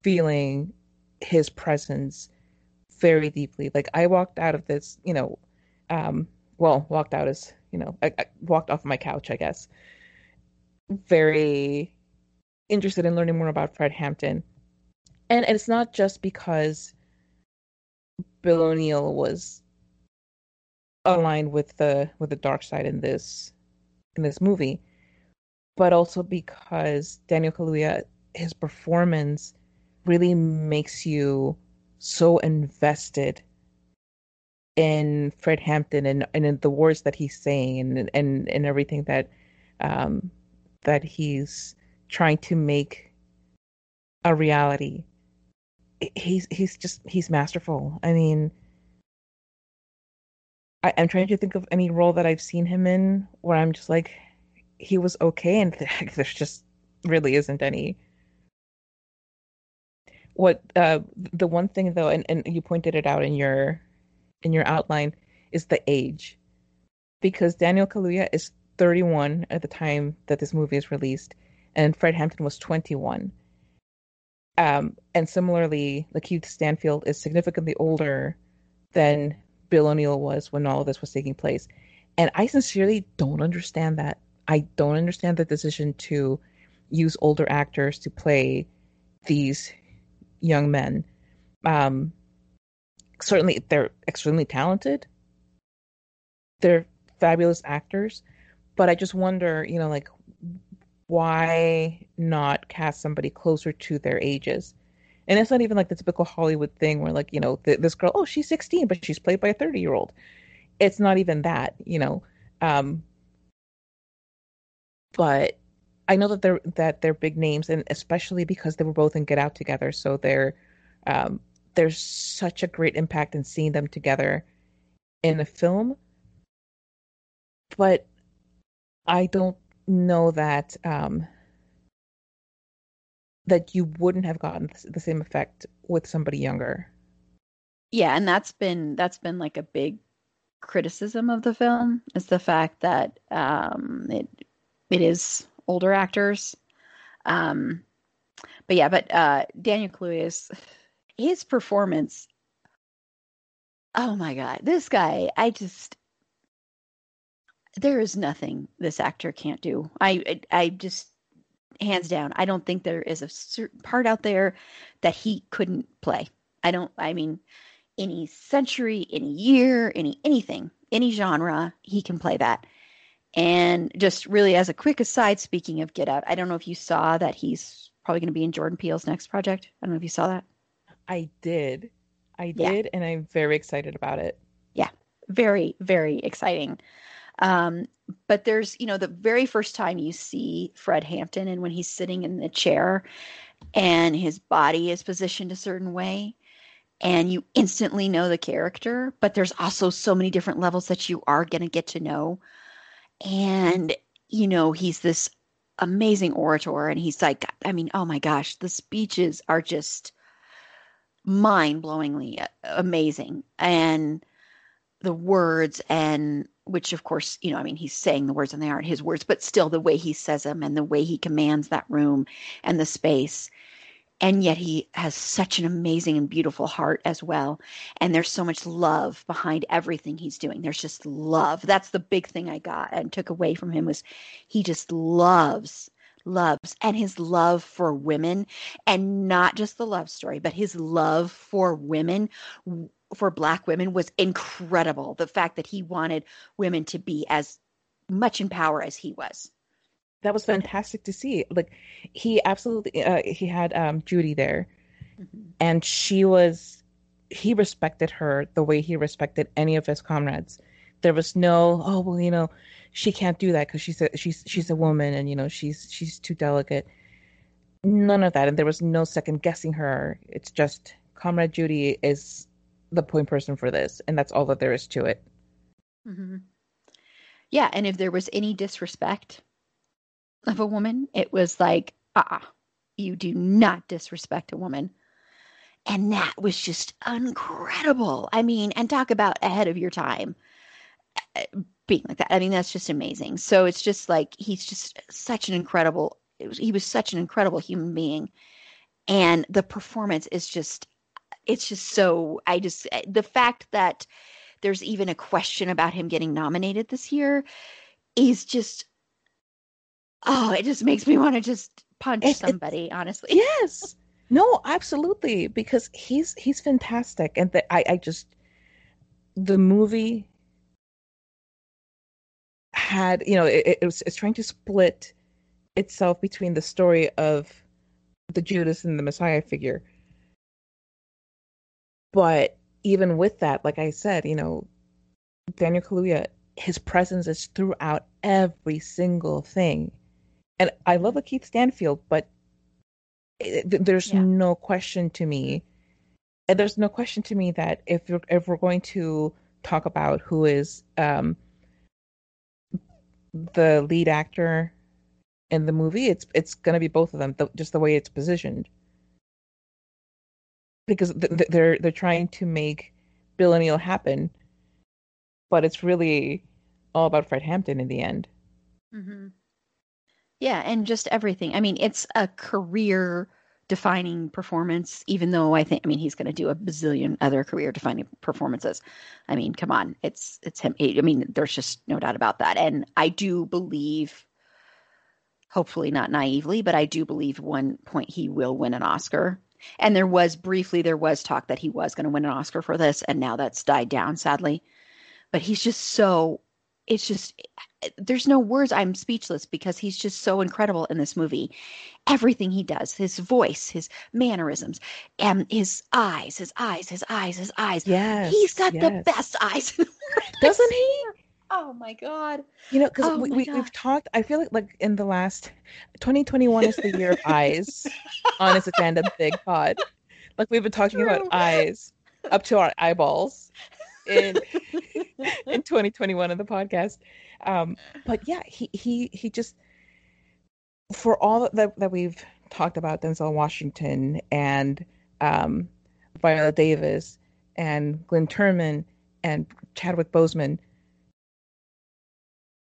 feeling his presence very deeply. Like i walked out of this you know um well walked out as you know I, I walked off my couch i guess. Very interested in learning more about fred hampton. And, it's not just because bill o'neill was aligned with the with the dark side in this in this movie but also because daniel kaluuya his performance really makes you so invested in Fred Hampton and, and in the words that he's saying and and, and everything that um, that he's trying to make a reality. He's he's just he's masterful. I mean, I, I'm trying to think of any role that I've seen him in where I'm just like, he was okay, and there's just really isn't any. What uh the one thing though and, and you pointed it out in your in your outline is the age. Because daniel kaluuya is 31 at the time that this movie is released and fred hampton was 21 um and similarly lakeith stanfield is significantly older than bill o'neill was when all of this was taking place. And i sincerely don't understand that i don't understand the decision to use older actors to play these young men. Um, certainly, they're extremely talented. They're fabulous actors, but I just wonder, you know, like why not cast somebody closer to their ages? And it's not even like the typical Hollywood thing where, like, you know, th- this girl, oh, she's 16, but she's played by a 30 year old. It's not even that, you know. Um, but I know that they're that they're big names, and especially because they were both in Get Out together, so they're um, there's such a great impact in seeing them together in a film. But I don't know that um, that you wouldn't have gotten the same effect with somebody younger. Yeah, and that's been that's been like a big criticism of the film is the fact that um, it it is older actors. Um, but yeah, but uh, Daniel Kaluuya's his performance. Oh my god, this guy! I just there is nothing this actor can't do. I I, I just hands down. I don't think there is a certain part out there that he couldn't play. I don't. I mean, any century, any year, any anything, any genre, he can play that. And just really as a quick aside, speaking of Get Out, I don't know if you saw that he's probably going to be in Jordan Peele's next project. I don't know if you saw that. I did. I did, yeah. and I'm very excited about it. Yeah, very, very exciting. Um, but there's, you know, the very first time you see Fred Hampton and when he's sitting in the chair and his body is positioned a certain way, and you instantly know the character, but there's also so many different levels that you are going to get to know. And, you know, he's this amazing orator, and he's like, I mean, oh my gosh, the speeches are just mind blowingly amazing. And the words and which of course you know i mean he's saying the words and they aren't his words but still the way he says them and the way he commands that room and the space and yet he has such an amazing and beautiful heart as well. And there's so much love behind everything he's doing. There's just love. That's the big thing i got and took away from him was he just loves loves. And his love for women and not just the love story but his love for women for black women was incredible. The fact that he wanted women to be as much in power as he was that was fantastic to see. Like he absolutely uh, he had um, Judy there, mm-hmm. and she was he respected her the way he respected any of his comrades. There was no oh well you know she can't do that because she's a she's she's a woman and you know she's she's too delicate. None of that, and there was no second guessing her. It's just Comrade Judy is the point person for this, and that's all that there is to it. Mm-hmm. Yeah, and if there was any disrespect of a woman. It was like, ah, uh-uh, you do not disrespect a woman. And that was just incredible. I mean, and talk about ahead of your time uh, being like that. I mean, that's just amazing. So it's just like he's just such an incredible, was, he was such an incredible human being. And the performance is just, it's just so, I just, uh, the fact that there's even a question about him getting nominated this year is just oh, it just makes me want to just punch it, somebody, honestly. Yes. No, absolutely. Because he's he's fantastic. And the, I, I just the movie had, you know, it, it was it's trying to split itself between the story of the Judas and the Messiah figure. But even with that, like I said, you know, Daniel Kaluuya, his presence is throughout every single thing and I love LaKeith Stanfield, but it, there's yeah. no question to me. And there's no question to me that if we're, if we're going to talk about who is um, the lead actor in the movie, it's it's going to be both of them, the, just the way it's positioned. Because th- they're they're trying to make Bill O'Neill happen, but it's really all about Fred Hampton in the end. Mm-hmm. Yeah, and just everything. I mean, it's a career defining performance, even though I think I mean he's gonna do a bazillion other career defining performances. I mean, come on, it's it's him I mean, there's just no doubt about that. And I do believe hopefully not naively, but I do believe one point he will win an Oscar. And there was briefly there was talk that he was going to win an Oscar for this, and now that's died down sadly. But he's just so it's just eh, there's no words. I'm speechless because he's just so incredible in this movie. Everything he does, his voice, his mannerisms, and his eyes, his eyes, his eyes, his eyes. Yes, he's got yes. the best eyes. Doesn't he? Oh my god! You know, because oh we, we have talked. I feel like like in the last 2021 is the year of eyes on It's a Fandom Thing Pod. Like we've been talking True. about eyes up to our eyeballs in in 2021 in the podcast. Um, but yeah, he he he just for all that that we've talked about Denzel Washington and um, Viola Davis and Glynn Turman and Chadwick Boseman,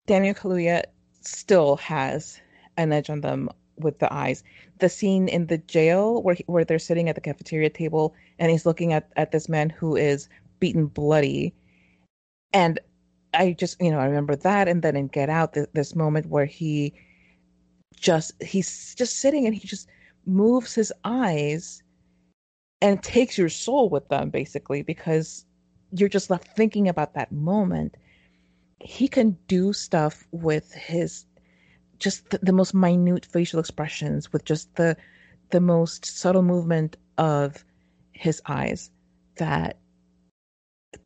Daniel Kaluuya still has an edge on them with the eyes. The scene in the jail where he, where they're sitting at the cafeteria table and he's looking at at this man who is beaten bloody, and I just you know I remember that, and then in Get Out, th- this moment where he just he's just sitting and he just moves his eyes and takes your soul with them basically because you're just left thinking about that moment. He can do stuff with his just the, the, most minute facial expressions with just the the most subtle movement of his eyes that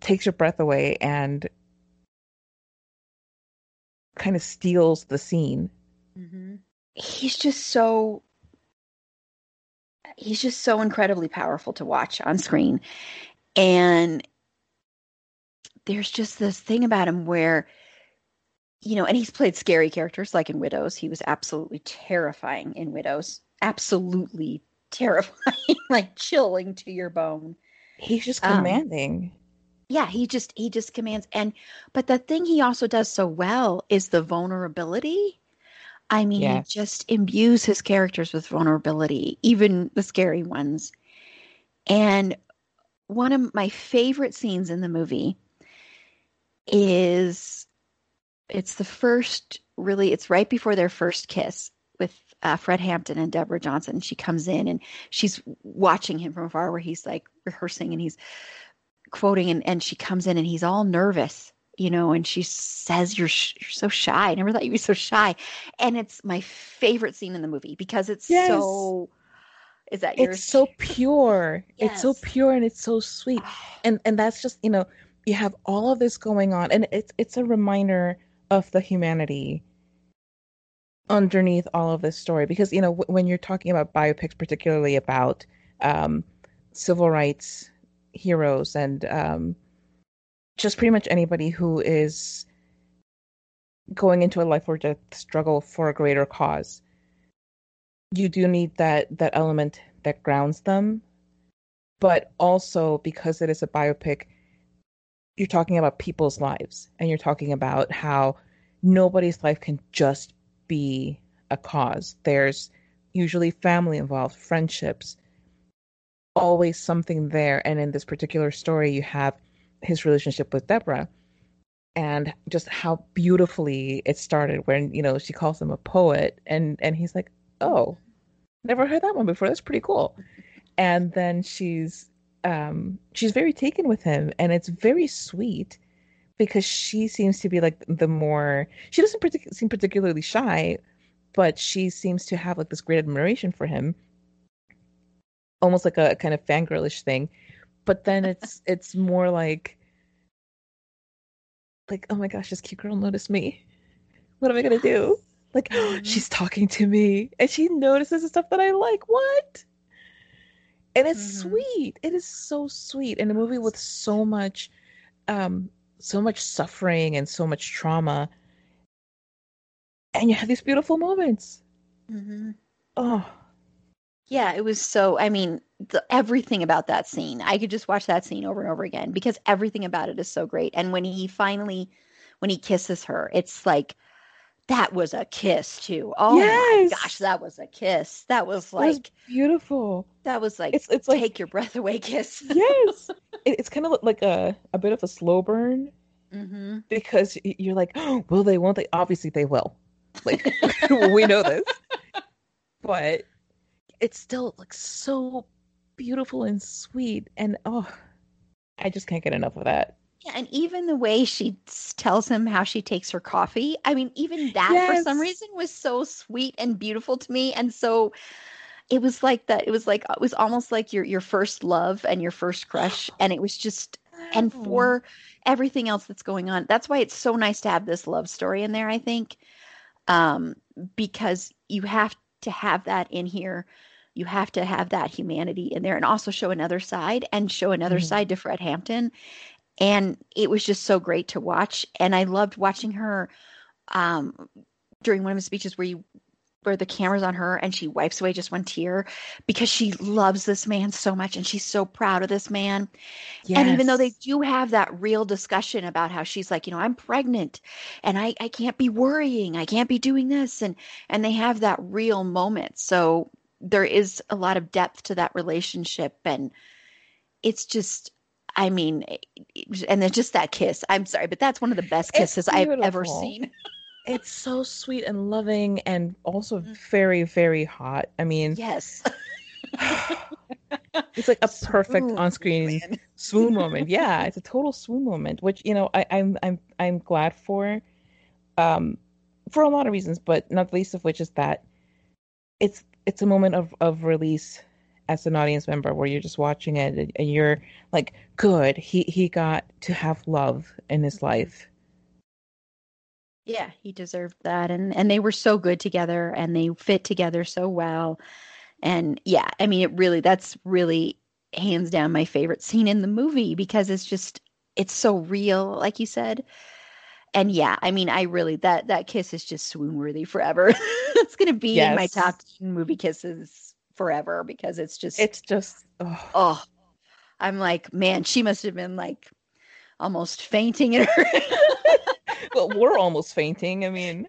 takes your breath away and kind of steals the scene mm-hmm. he's just so he's just so incredibly powerful to watch on screen and there's just this thing about him where you know, and he's played scary characters like in Widows. He was absolutely terrifying in Widows. Absolutely terrifying, like chilling to your bone. He's just commanding. Um, yeah, he just he just commands and but the thing he also does so well is the vulnerability. I mean, yes. he just imbues his characters with vulnerability, even the scary ones. And one of my favorite scenes in the movie is it's the first really it's right before their first kiss with uh, Fred Hampton and Deborah Johnson. She comes in and she's watching him from afar where he's like rehearsing and he's quoting and, and she comes in and he's all nervous you know, and she says, "You're sh- you're so shy. I never thought you'd be so shy." And it's my favorite scene in the movie because it's yes. so. Is that yours? It's so pure. Yes. It's so pure and it's so sweet, and and that's just you know you have all of this going on, and it's it's a reminder of the humanity underneath all of this story because you know w- when you're talking about biopics particularly about um, civil rights heroes and um, just pretty much anybody who is going into a life or death struggle for a greater cause you do need that that element that grounds them but also because it is a biopic you're talking about people's lives and you're talking about how nobody's life can just be a cause. There's usually family involved, friendships, always something there. And in this particular story, you have his relationship with Deborah and just how beautifully it started when, you know, she calls him a poet and, and he's like, oh, never heard that one before. That's pretty cool. And then she's um, she's very taken with him, and it's very sweet because she seems to be like the more she doesn't partic- seem particularly shy, but she seems to have like this great admiration for him, almost like a, kind of fangirlish thing. But then it's it's more like like oh my gosh, this cute girl noticed me. What am I gonna do? Like she's talking to me and she notices the stuff that I like. What? and it's mm-hmm. sweet it is so sweet in a movie with so much um so much suffering and so much trauma and you have these beautiful moments mm-hmm. oh yeah it was so i mean the, everything about that scene i could just watch that scene over and over again because everything about it is so great and when he finally when he kisses her it's like that was a kiss too. Oh yes. my gosh, that was a kiss. That was like was beautiful. That was like it's it's like take your breath away kiss. yes, it, it's kind of like a a bit of a slow burn mm-hmm. because you're like, oh, will they? Won't they? Obviously, they will. Like we know this, but it's still like so beautiful and sweet, and oh, I just can't get enough of that. Yeah, and even the way she tells him how she takes her coffee. I mean, even that yes. for some reason was so sweet and beautiful to me. And so it was like that. It was like it was almost like your your first love and your first crush. And it was just and for everything else that's going on. That's why it's so nice to have this love story in there, I think. Um, because you have to have that in here. You have to have that humanity in there and also show another side and show another mm-hmm. side to Fred Hampton and it was just so great to watch and i loved watching her um, during one of the speeches where you where the camera's on her and she wipes away just one tear because she loves this man so much and she's so proud of this man. Yes. And even though they do have that real discussion about how she's like, you know, I'm pregnant and I, I can't be worrying, I can't be doing this and and they have that real moment. So there is a lot of depth to that relationship and it's just I mean, and then just that kiss. I'm sorry, but that's one of the best kisses I've ever seen. it's so sweet and loving and also mm. very very hot i mean yes it's like a perfect swoon, on-screen man. swoon moment yeah it's a total swoon moment which you know I, i'm i'm i'm glad for um for a lot of reasons but not the least of which is that it's it's a moment of of release as an audience member where you're just watching it and, and you're like good he he got to have love in his mm-hmm. life yeah, he deserved that. And and they were so good together and they fit together so well. And yeah, I mean it really that's really hands down my favorite scene in the movie because it's just it's so real, like you said. And yeah, I mean I really that that kiss is just swoon worthy forever. it's gonna be yes. in my top movie kisses forever because it's just it's just oh. oh I'm like, man, she must have been like almost fainting in her well, we're almost fainting. I mean,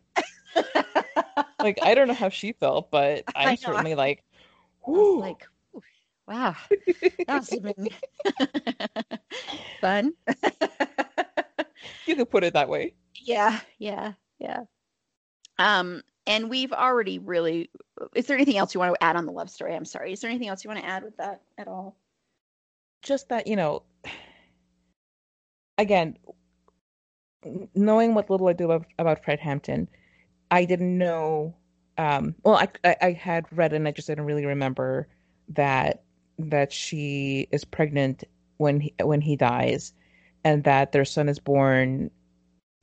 like I don't know how she felt, but I'm certainly like, whoo. like, wow, that have been fun. you could put it that way. Yeah, yeah, yeah. Um, and we've already really. Is there anything else you want to add on the love story? I'm sorry. Is there anything else you want to add with that at all? Just that you know. Again, knowing what little I do about, about Fred Hampton, I didn't know. Um, well, I, I, I had read and I just didn't really remember that that she is pregnant when he when he dies, and that their son is born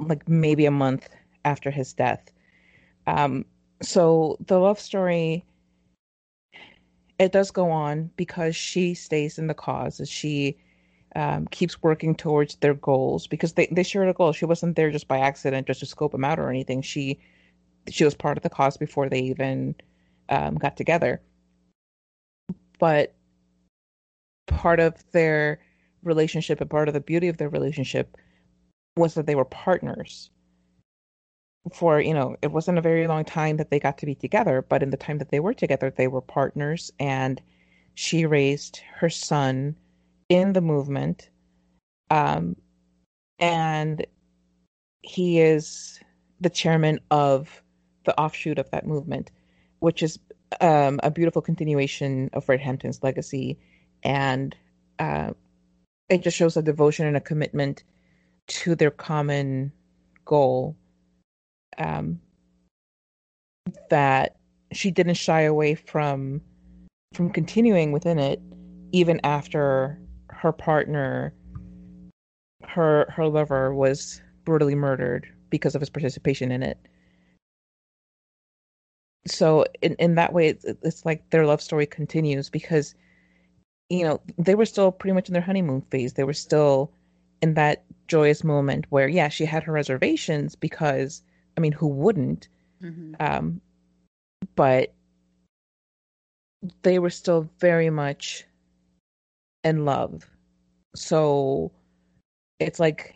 like maybe a month after his death. Um, so the love story it does go on because she stays in the cause. She um, keeps working towards their goals because they, they shared a goal. She wasn't there just by accident, just to scope them out or anything. She she was part of the cause before they even um, got together. But part of their relationship and part of the beauty of their relationship was that they were partners. For you know, it wasn't a very long time that they got to be together, but in the time that they were together, they were partners, and she raised her son in the movement. Um, and he is the chairman of the offshoot of that movement, which is um, a beautiful continuation of Fred Hampton's legacy. And uh, it just shows a devotion and a commitment to their common goal um, that she didn't shy away from from continuing within it even after her partner, her her lover, was brutally murdered because of his participation in it. So in in that way, it's, it's like their love story continues because, you know, they were still pretty much in their honeymoon phase. They were still in that joyous moment where, yeah, she had her reservations because, I mean, who wouldn't? Mm-hmm. Um, but they were still very much in love so it's like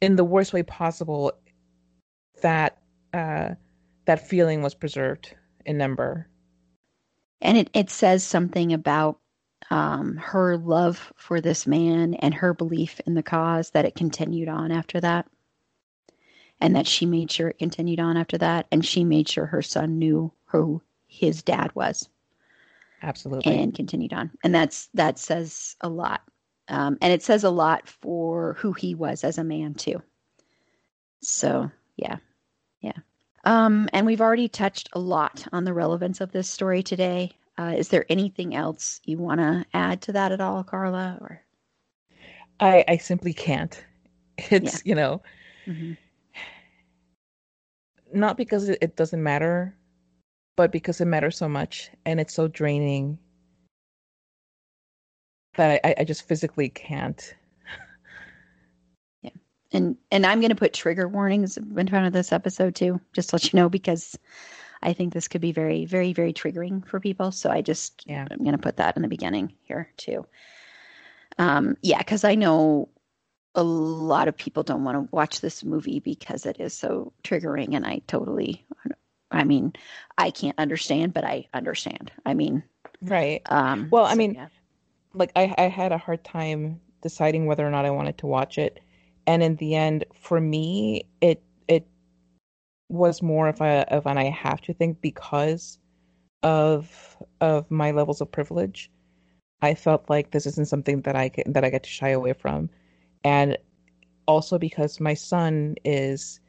in the worst way possible that uh that feeling was preserved in Ember. And it, it says something about um, her love for this man and her belief in the cause that it continued on after that. And that she made sure it continued on after that. And she made sure her son knew who his dad was. Absolutely. And continued on. And that's that says a lot. Um, and it says a lot for who he was as a man too. So yeah. Yeah. Um, and we've already touched a lot on the relevance of this story today. Uh, is there anything else you want to add to that at all, Carla? Or I, I simply can't. It's yeah. you know, mm-hmm. not because it doesn't matter but because it matters so much and it's so draining that I, I just physically can't. Yeah. and and I'm going to put trigger warnings in front of this episode too, just to let you know because I think this could be very, very, very triggering for people. So I just yeah. I'm going to put that in the beginning here too. Um, yeah, because I know a lot of people don't want to watch this movie because it is so triggering, and I totally. I mean, I can't understand, but I understand. I mean, right. Um, well, I so, mean, yeah. like I, I had a hard time deciding whether or not I wanted to watch it and in the end for me it it was more of a of an I have to think because of of my levels of privilege. I felt like this isn't something that I get that I get to shy away from, and also because my son is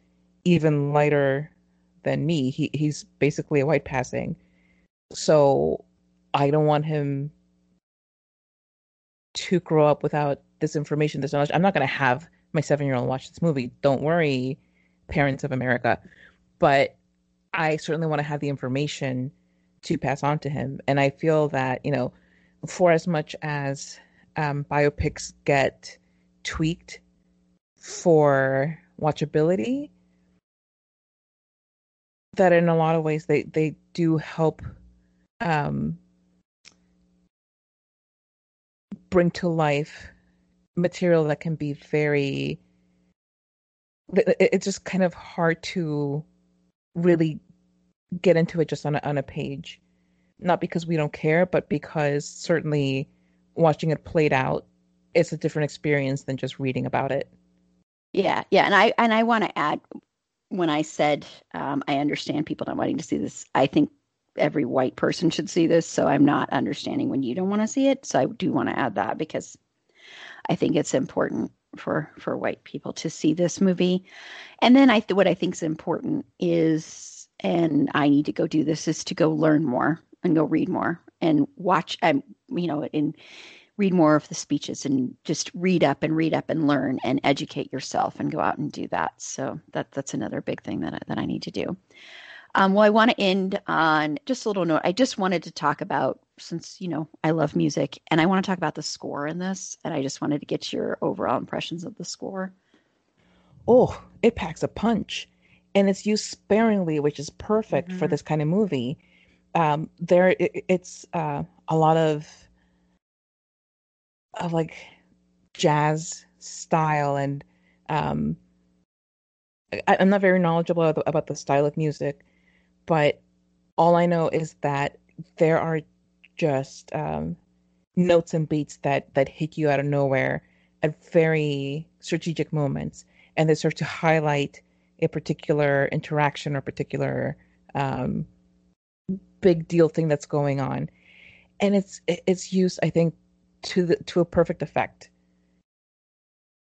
even lighter than me. He he's basically a white passing, so I don't want him to grow up without this information, this knowledge. I'm not going to have my seven year old watch this movie. Don't worry, parents of America. But I certainly want to have the information to pass on to him. And I feel that, you know, for as much as um, biopics get tweaked for watchability, that in a lot of ways they, they do help um, bring to life material that can be very it's just kind of hard to really get into it just on a, on a page. Not because we don't care but because certainly watching it played out it's a different experience than just reading about it. Yeah yeah and i and i want to add when i said um, i understand people not wanting to see this i think every white person should see this so i'm not understanding when you don't want to see it so i do want to add that because I think it's important for for white people to see this movie. And then I th- what I think is important is, and I need to go do this is to go learn more and go read more and watch. Um, you know, and read more of the speeches and just read up and read up and learn and educate yourself and go out and do that. So that that's another big thing that I, that I need to do. Um, well, I want to end on just a little note. I just wanted to talk about, since, you know, I love music and I want to talk about the score in this. And I just wanted to get your overall impressions of the score. Oh, it packs a punch and it's used sparingly, which is perfect mm-hmm. for this kind of movie. Um, there, it, it's uh, a lot of, of like jazz style and um, I, am not very knowledgeable about the style of music, but all I know is that there are just um, notes and beats that that hit you out of nowhere at very strategic moments, and they start to highlight a particular interaction or particular um, big deal thing that's going on, and it's it's used, I think, to the to a perfect effect.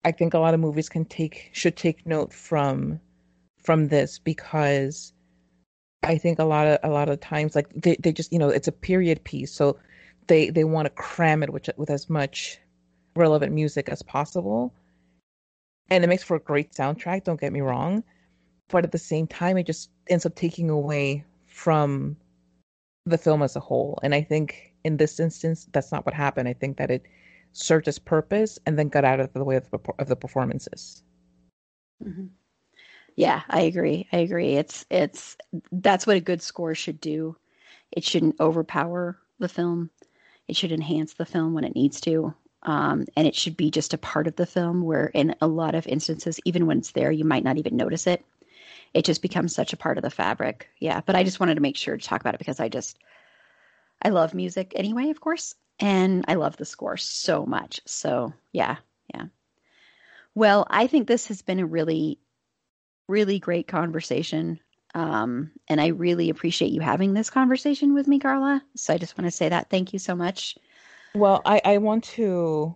I think a lot of movies can take should take note from from this because I think a lot of a lot of times like they, they just you know it's a period piece so they they want to cram it with with as much relevant music as possible and it makes for a great soundtrack don't get me wrong but at the same time it just ends up taking away from the film as a whole and I think in this instance that's not what happened I think that it served its purpose and then got out of the way of the, of the performances mm-hmm. Yeah, I agree. I agree. It's it's that's what a good score should do. It shouldn't overpower the film. It should enhance the film when it needs to. Um, and it should be just a part of the film where in a lot of instances even when it's there you might not even notice it it just becomes such a part of the fabric yeah but i just wanted to make sure to talk about it because i just i love music anyway of course and i love the score so much so yeah yeah well i think this has been a really really great conversation. Um, and I really appreciate you having this conversation with me, Carla. So I just want to say that. Thank you so much. Well, I, I want to,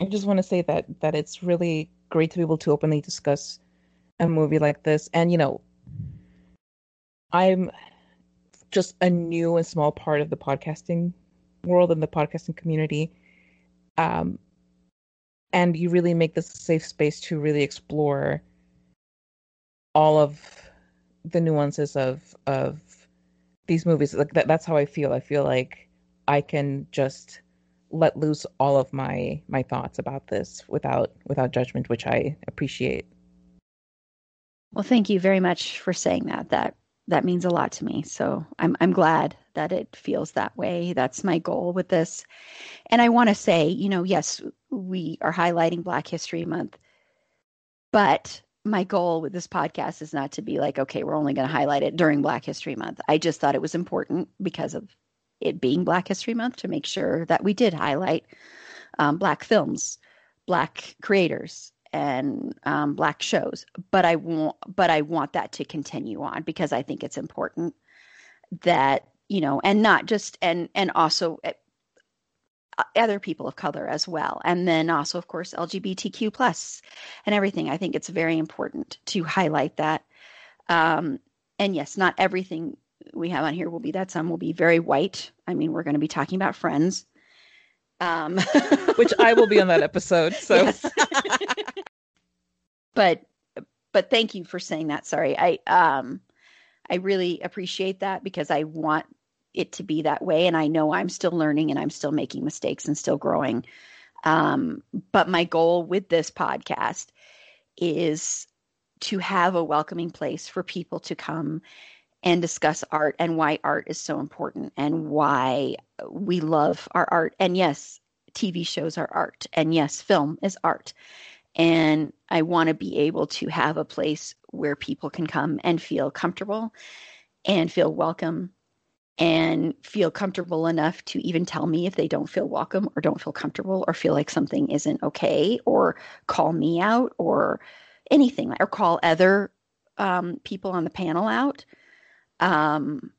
I just want to say that that it's really great to be able to openly discuss a movie like this. And you know, I'm just a new and small part of the podcasting world and the podcasting community. Um, and you really make this a safe space to really explore all of the nuances of of these movies like that, that's how i feel i feel like i can just let loose all of my my thoughts about this without without judgment, which I appreciate. Well, thank you very much for saying that. That that means a lot to me. So I'm I'm glad that it feels that way. That's my goal with this. And I want to say, you know, yes, we are highlighting Black History Month, but my goal with this podcast is not to be like, okay, we're only going to highlight it during Black History Month. I just thought it was important because of it being Black History Month to make sure that we did highlight um, Black films, Black creators, and um, Black shows. But I want, but I want that to continue on because I think it's important that you know, and not just and and also eh, other people of color as well. And then also of course lgbtq plus and everything. I think it's very important to highlight that. Um, and yes not everything we have on here will be that. Some will be very white. I mean we're going to be talking about friends. Um, which i will be on that episode so but but thank you for saying that. Sorry. I um i really appreciate that because i want it to be that way. And i know i'm still learning and i'm still making mistakes and still growing. Um, but my goal with this podcast is to have a welcoming place for people to come and discuss art and why art is so important and why we love our art. And yes tv shows are art. And yes film is art and i want to be able to have a place where people can come and feel comfortable and feel welcome and feel comfortable enough to even tell me if they don't feel welcome or don't feel comfortable or feel like something isn't okay or call me out or anything or call other um, people on the panel out um,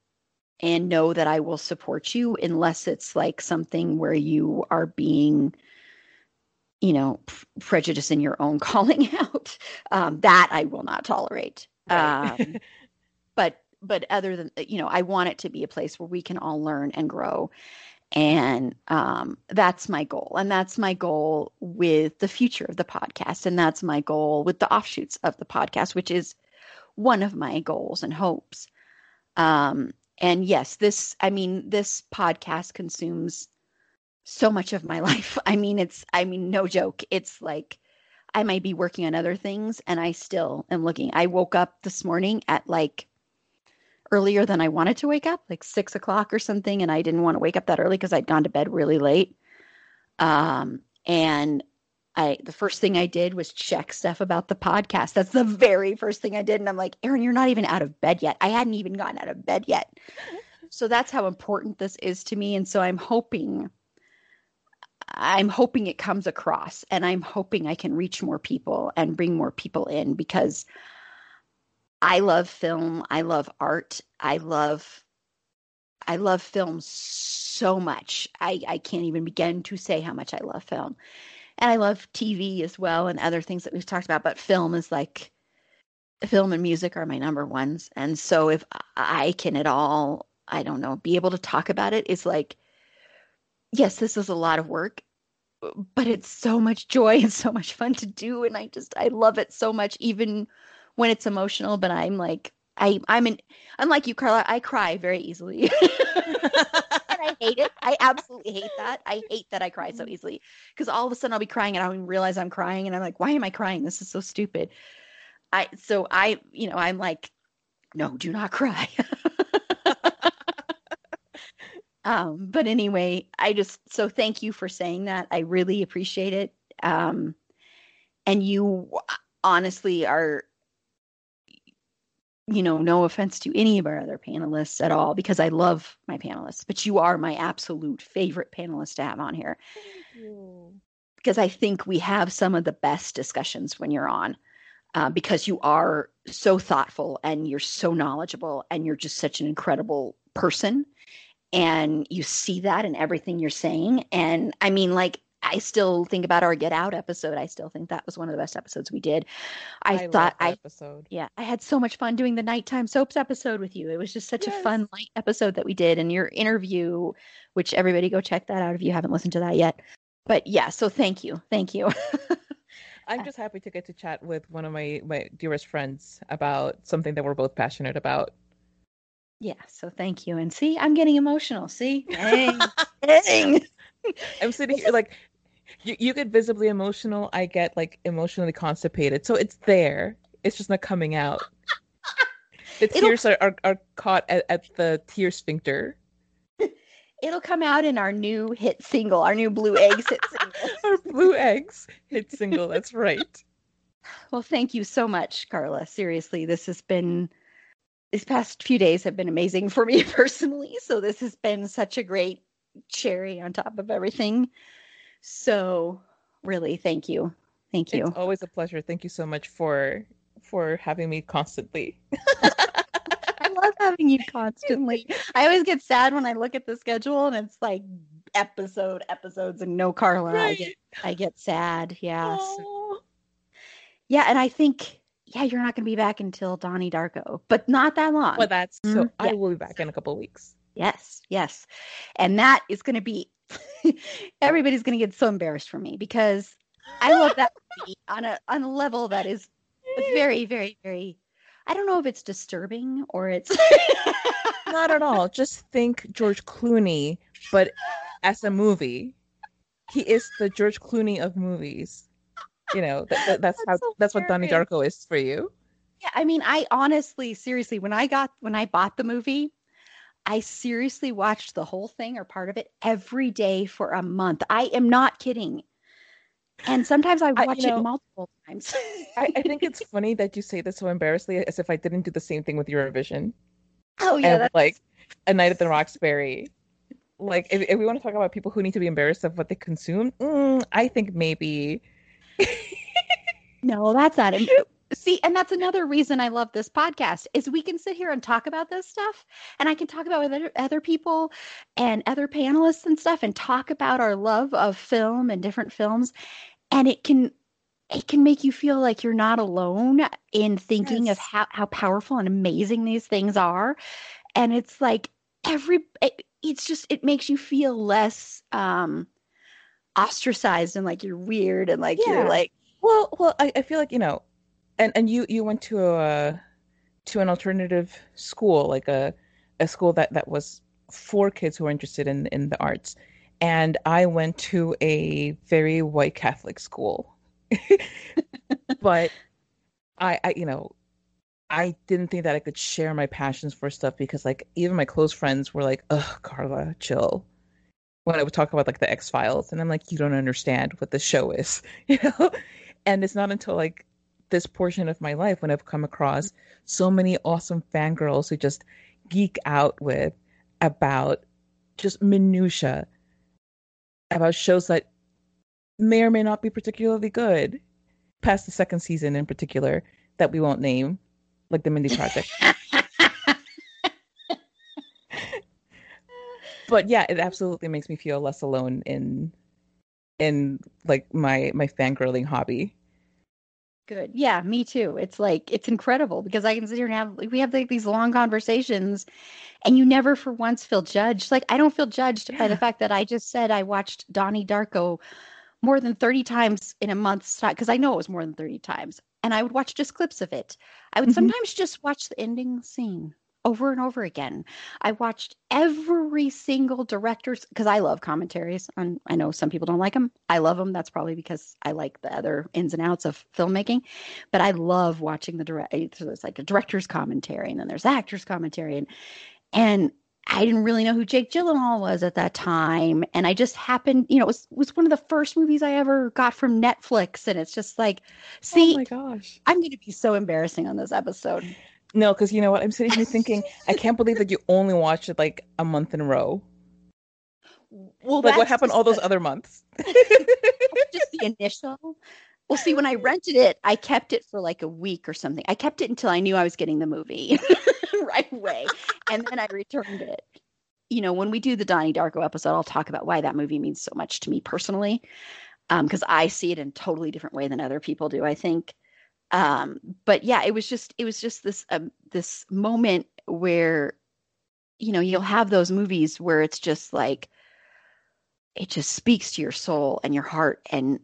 and know that I will support you unless it's like something where you are being you know prejudice in your own calling out um, that I will not tolerate. Right. um, but but other than you know i want it to be a place where we can all learn and grow. And um, that's my goal. And that's my goal with the future of the podcast. And that's my goal with the offshoots of the podcast which is one of my goals and hopes. Um, and yes this i mean this podcast consumes so much of my life i mean it's i mean no joke it's like i might be working on other things and i still am looking i woke up this morning at like earlier than I wanted to wake up, like six o'clock or something. And I didn't want to wake up that early because I'd gone to bed really late. Um, and I, the first thing I did was check stuff about the podcast. That's the very first thing I did. And I'm like, Erin, you're not even out of bed yet. I hadn't even gotten out of bed yet. So that's how important this is to me. And so I'm hoping, I'm hoping it comes across and I'm hoping I can reach more people and bring more people in because I love film. I love art. I love I love film so much. I, I can't even begin to say how much I love film. And I love TV as well and other things that we've talked about, but film is like film and music are my number ones. And so if I can at all, I don't know, be able to talk about it, is like yes, this is a lot of work, but it's so much joy and so much fun to do and I just I love it so much even when it's emotional, but I'm like I I'm in unlike you, Carla, I cry very easily. and I hate it. I absolutely hate that. I hate that I cry so mm-hmm. easily. Because all of a sudden I'll be crying and I don't even realize I'm crying and I'm like, why am I crying? This is so stupid. I so I, you know, I'm like, no, do not cry. um, but anyway, I just so thank you for saying that. I really appreciate it. Um, and you honestly are you know, no offense to any of our other panelists at all, because I love my panelists, but you are my absolute favorite panelist to have on here. Because I think we have some of the best discussions when you're on, uh, because you are so thoughtful and you're so knowledgeable and you're just such an incredible person. And you see that in everything you're saying. And I mean, like, I still think about our Get Out episode. I still think that was one of the best episodes we did. I, I thought I episode. Yeah, I had so much fun doing the nighttime soaps episode with you. It was just such yes. a fun light episode that we did, and your interview, which everybody go check that out if you haven't listened to that yet. But yeah, so thank you, thank you. I'm just happy to get to chat with one of my my dearest friends about something that we're both passionate about. Yeah, so thank you. And see, I'm getting emotional. See, dang, dang. I'm sitting here like you, you get visibly emotional. I get like emotionally constipated. So it's there. It's just not coming out. The tears are, are, are caught at, at the tear sphincter. It'll come out in our new hit single, our new Blue Eggs hit single. our Blue Eggs hit single. That's right. Well, thank you so much, Carla. Seriously, this has been these past few days have been amazing for me personally. So this has been such a great cherry on top of everything. So really, thank you. Thank you. It's always a pleasure. Thank you so much for for having me constantly. I love having you constantly. I always get sad when I look at the schedule and it's like episode episodes and no Carla. Right. I get I get sad. Yeah. So, yeah, and I think yeah, you're not going to be back until Donnie Darko, but not that long. Well, that's so. Mm-hmm. I will be back in a couple weeks. Yes, yes, and that is going to be. everybody's going to get so embarrassed for me because I love that on a on a level that is very, very, very. I don't know if it's disturbing or it's not at all. Just think George Clooney, but as a movie, he is the George Clooney of movies. You know, that, that, that's, that's how so that's what Donnie Darko is for you. Yeah, I mean, I honestly, seriously, when I got when I bought the movie, I seriously watched the whole thing or part of it every day for a month. I am not kidding. And sometimes I watch I, know, it multiple times. I, I, think it's funny that you say this so embarrassingly as if I didn't do the same thing with Eurovision. Oh yeah, that's... like a night at the Roxbury. Like if, if, we want to talk about people who need to be embarrassed of what they consume, mm, I think maybe. no, that's not. It. See, and that's another reason I love this podcast is we can sit here and talk about this stuff, and I can talk about with other, other people and other panelists and stuff, and talk about our love of film and different films, and it can it can make you feel like you're not alone in thinking yes. of how, how powerful and amazing these things are and it's like every it, it's just it makes you feel less um ostracized and like you're weird and like yeah. you're like well well I, I feel like you know and and you you went to a to an alternative school like a a school that that was for kids who are interested in in the arts and I went to a very white Catholic school. but I, I, you know, I didn't think that I could share my passions for stuff because, like, even my close friends were like, "Ugh, Carla, chill." When I would talk about like the X Files, and I'm like, "You don't understand what the show is," you know. And it's not until like this portion of my life when I've come across so many awesome fangirls who just geek out with about just minutia about shows that may or may not be particularly good past the second season in particular that we won't name like the mindy project but yeah it absolutely makes me feel less alone in in like my my fangirling hobby good yeah me too it's like it's incredible because i can sit here and have like, we have like these long conversations and you never for once feel judged. Like I don't feel judged yeah. by the fact that I just said I watched Donnie Darko more than 30 times in a month's time because I know it was more than 30 times. And I would watch just clips of it. I would mm-hmm. sometimes just watch the ending scene over and over again. I watched every single director's because I love commentaries. On I know some people don't like them. I love them. That's probably because I like the other ins and outs of filmmaking. But I love watching the direct. Eh, so there's like a director's commentary, and then there's actors commentary, and and I didn't really know who Jake Gyllenhaal was at that time. And I just happened, you know, it was, was one of the first movies I ever got from Netflix. And it's just like, oh see, oh my gosh, I'm going to be so embarrassing on this episode. No, because you know what? I'm sitting here thinking, I can't believe that you only watched it like a month in a row. Well, like what happened all those the, other months? just the initial. Well, see, when I rented it, I kept it for like a week or something. I kept it until I knew I was getting the movie. right away. And then I returned it. You know, when we do the Donnie Darko episode, I'll talk about why that movie means so much to me personally. because um, I see it in a totally different way than other people do, I think. Um, but yeah, it was just it was just this um, this moment where, you know, you'll have those movies where it's just like it just speaks to your soul and your heart and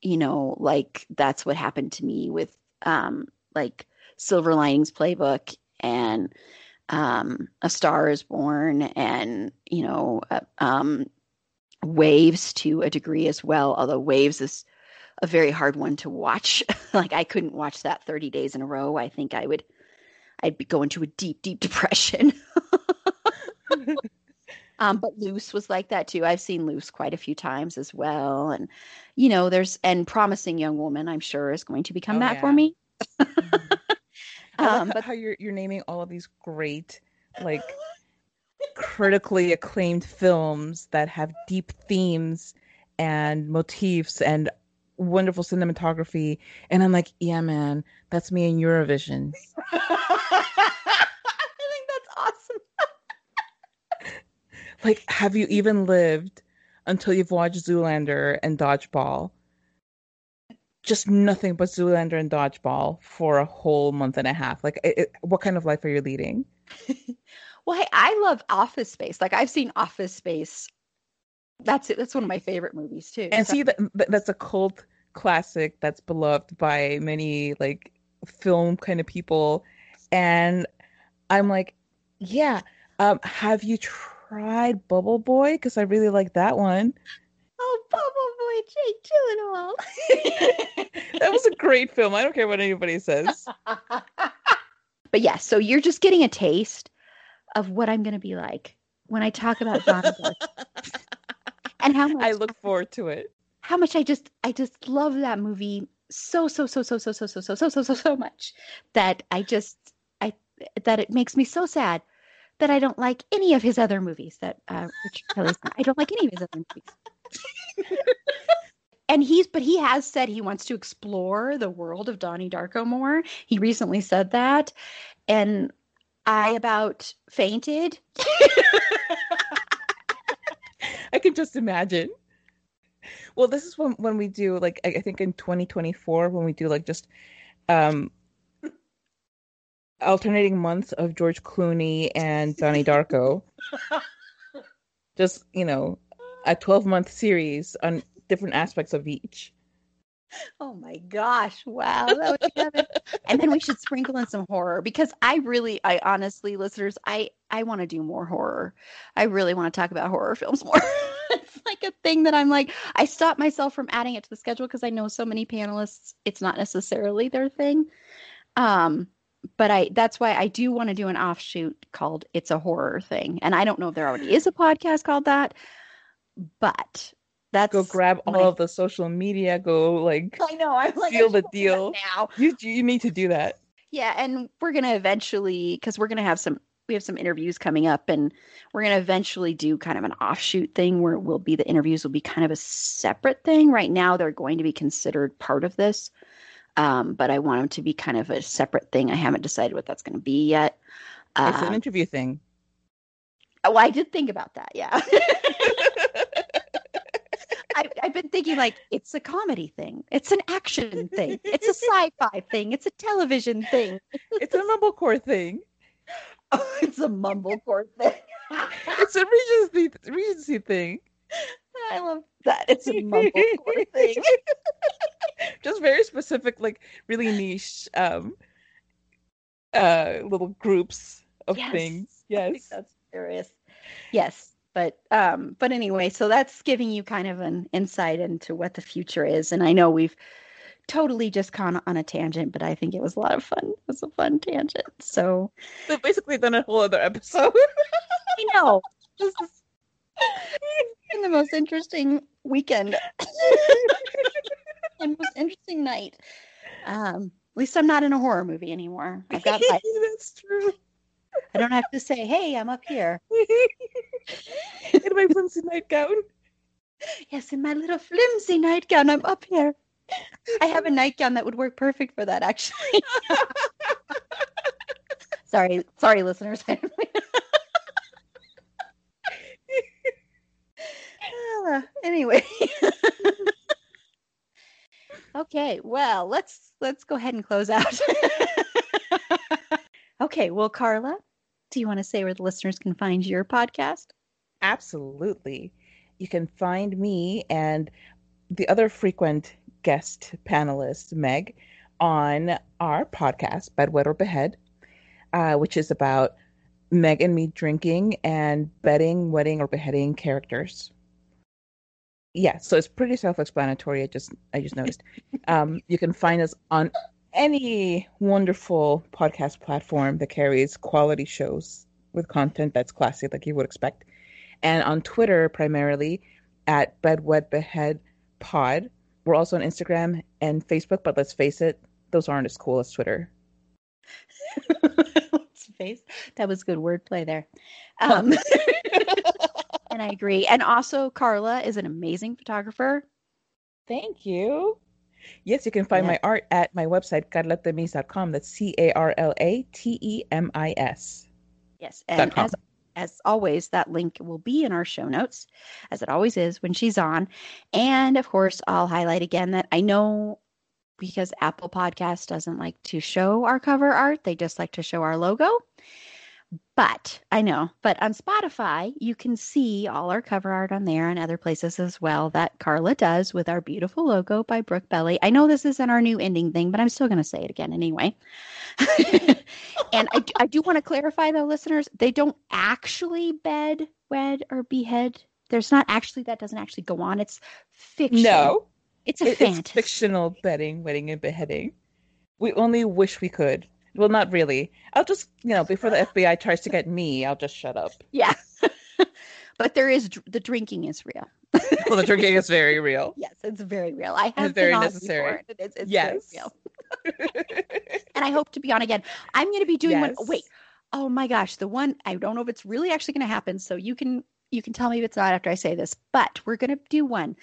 you know like that's what happened to me with um like silver linings playbook and um, A Star is Born and, you know, uh, um, Waves to a degree as well, although Waves is a very hard one to watch. like I couldn't watch that 30 days in a row. I think I would I'd be going to a deep, deep depression. um, but Luce was like that too. I've seen Luce quite a few times as well. And you know, there's and Promising Young Woman, I'm sure, is going to become oh, that yeah. for me. mm-hmm. I um, like but how you're you're naming all of these great like critically acclaimed films that have deep themes and motifs and wonderful cinematography. And i'm like yeah man that's me in eurovision. I think that's awesome. Like have you even lived until you've watched zoolander and dodgeball? Just nothing but zoolander and dodgeball for a whole month and a half. Like it, it, what kind of life are you leading? Well, hey, I love Office Space. Like I've seen Office Space. That's it. That's one of my favorite movies too. And so. see that that's a cult classic that's beloved by many like film kind of people. And I'm like, yeah. Um, have you tried Bubble Boy? Because I really like that one. Oh, Bubble Boy, Jake Gyllenhaal. that was a great film. I don't care what anybody says. but yeah, so you're just getting a taste of what I'm going to be like when I talk about Donnie and how much I look forward to it. How much I just I just love that movie so so so so so so so so so so so so much that I just I that it makes me so sad that I don't like any of his other movies that uh Richard Kelly's I don't like any of his other movies. and he's but he has said he wants to explore the world of Donnie Darko more. He recently said that and I about fainted. I can just imagine. Well, this is when when we do like I, I think in 2024 when we do like just um alternating months of George Clooney and Donnie Darko. just, you know, a 12 month series on different aspects of each. Oh my gosh. Wow. and then we should sprinkle in some horror because I really, I honestly, listeners, I, I want to do more horror. I really want to talk about horror films more. it's like a thing that I'm like, I stop myself from adding it to the schedule because I know so many panelists, it's not necessarily their thing. Um, but I that's why I do want to do an offshoot called It's a Horror Thing. And I don't know if there already is a podcast called that, but that's go grab all of the social media. Go like I know I'm like seal the deal now. You you need to do that. Yeah, and we're gonna eventually because we're gonna have some we have some interviews coming up and we're going to eventually do kind of an offshoot thing where it will be the interviews will be kind of a separate thing. Right now they're going to be considered part of this um, but i want them to be kind of a separate thing. I haven't decided what that's going to be yet. It's an uh, interview thing. Oh i did think about that yeah. I, have been thinking like it's a comedy thing, it's an action thing, it's a sci-fi thing, it's a television thing, it's a mumblecore thing. Oh, it's a mumblecore thing. it's a Regency Regency thing. I love that. It's a mumblecore thing. Just very specific, like really niche, um, uh, little groups of yes. things. Yes, that's serious. Yes, but um but anyway so that's giving you kind of an insight into what the future is and i know we've totally just gone on a tangent but i think it was a lot of fun. It was a fun tangent so. So basically done a whole other episode. I know. This is been the most interesting weekend. And most interesting night. Um at least i'm not in a horror movie anymore. I've got that's true. I don't have to say, "Hey, I'm up here." in my flimsy nightgown. Yes, in my little flimsy nightgown, I'm up here. I have a nightgown that would work perfect for that, actually. sorry, sorry, listeners. uh, anyway. okay, well, let's let's go ahead and close out. okay, well, Carla, do you want to say where the listeners can find your podcast? Absolutely. You can find me and the other frequent guest panelist, Meg, on our podcast, Bedwed or Behead, uh, which is about Meg and me drinking and betting, wedding, or beheading characters. Yeah, so it's pretty self-explanatory. I just I just noticed. um, you can find us on any wonderful podcast platform that carries quality shows with content that's classy, like you would expect, and on Twitter primarily at Bedwed Behead Pod. We're also on Instagram and Facebook, but let's face it, those aren't as cool as Twitter. let's face that was good wordplay there. Um, and I agree. And also, Carla is an amazing photographer. Thank you. Yes, you can find yeah. my art at my website, carlatemis.com. That's C A R L A T E M I S. Yes. And as, as always, that link will be in our show notes, as it always is when she's on. And of course, I'll highlight again that I know because Apple Podcast doesn't like to show our cover art, they just like to show our logo. But I know, but on Spotify, you can see all our cover art on there and other places as well that Carla does with our beautiful logo by Brooke Belli. I know this isn't our new ending thing, but I'm still going to say it again anyway. and I, I do want to clarify, though, listeners, they don't actually bed, wed, or behead. There's not actually, that doesn't actually go on. It's fiction. No. It's a it, fantasy. It's fictional bedding, wedding, and beheading. We only wish we could. Well, not really. I'll just, you know, before the FBI tries to get me, I'll just shut up. Yeah. but there is the drinking is real. well, the drinking is very real. Yes, it's very real. I have it's very necessary. Before, it's, it's yes. and I hope to be on again. I'm going to be doing yes. one. Wait. Oh my gosh, the one I don't know if it's really actually going to happen. So you can you can tell me if it's not after I say this, but we're going to do one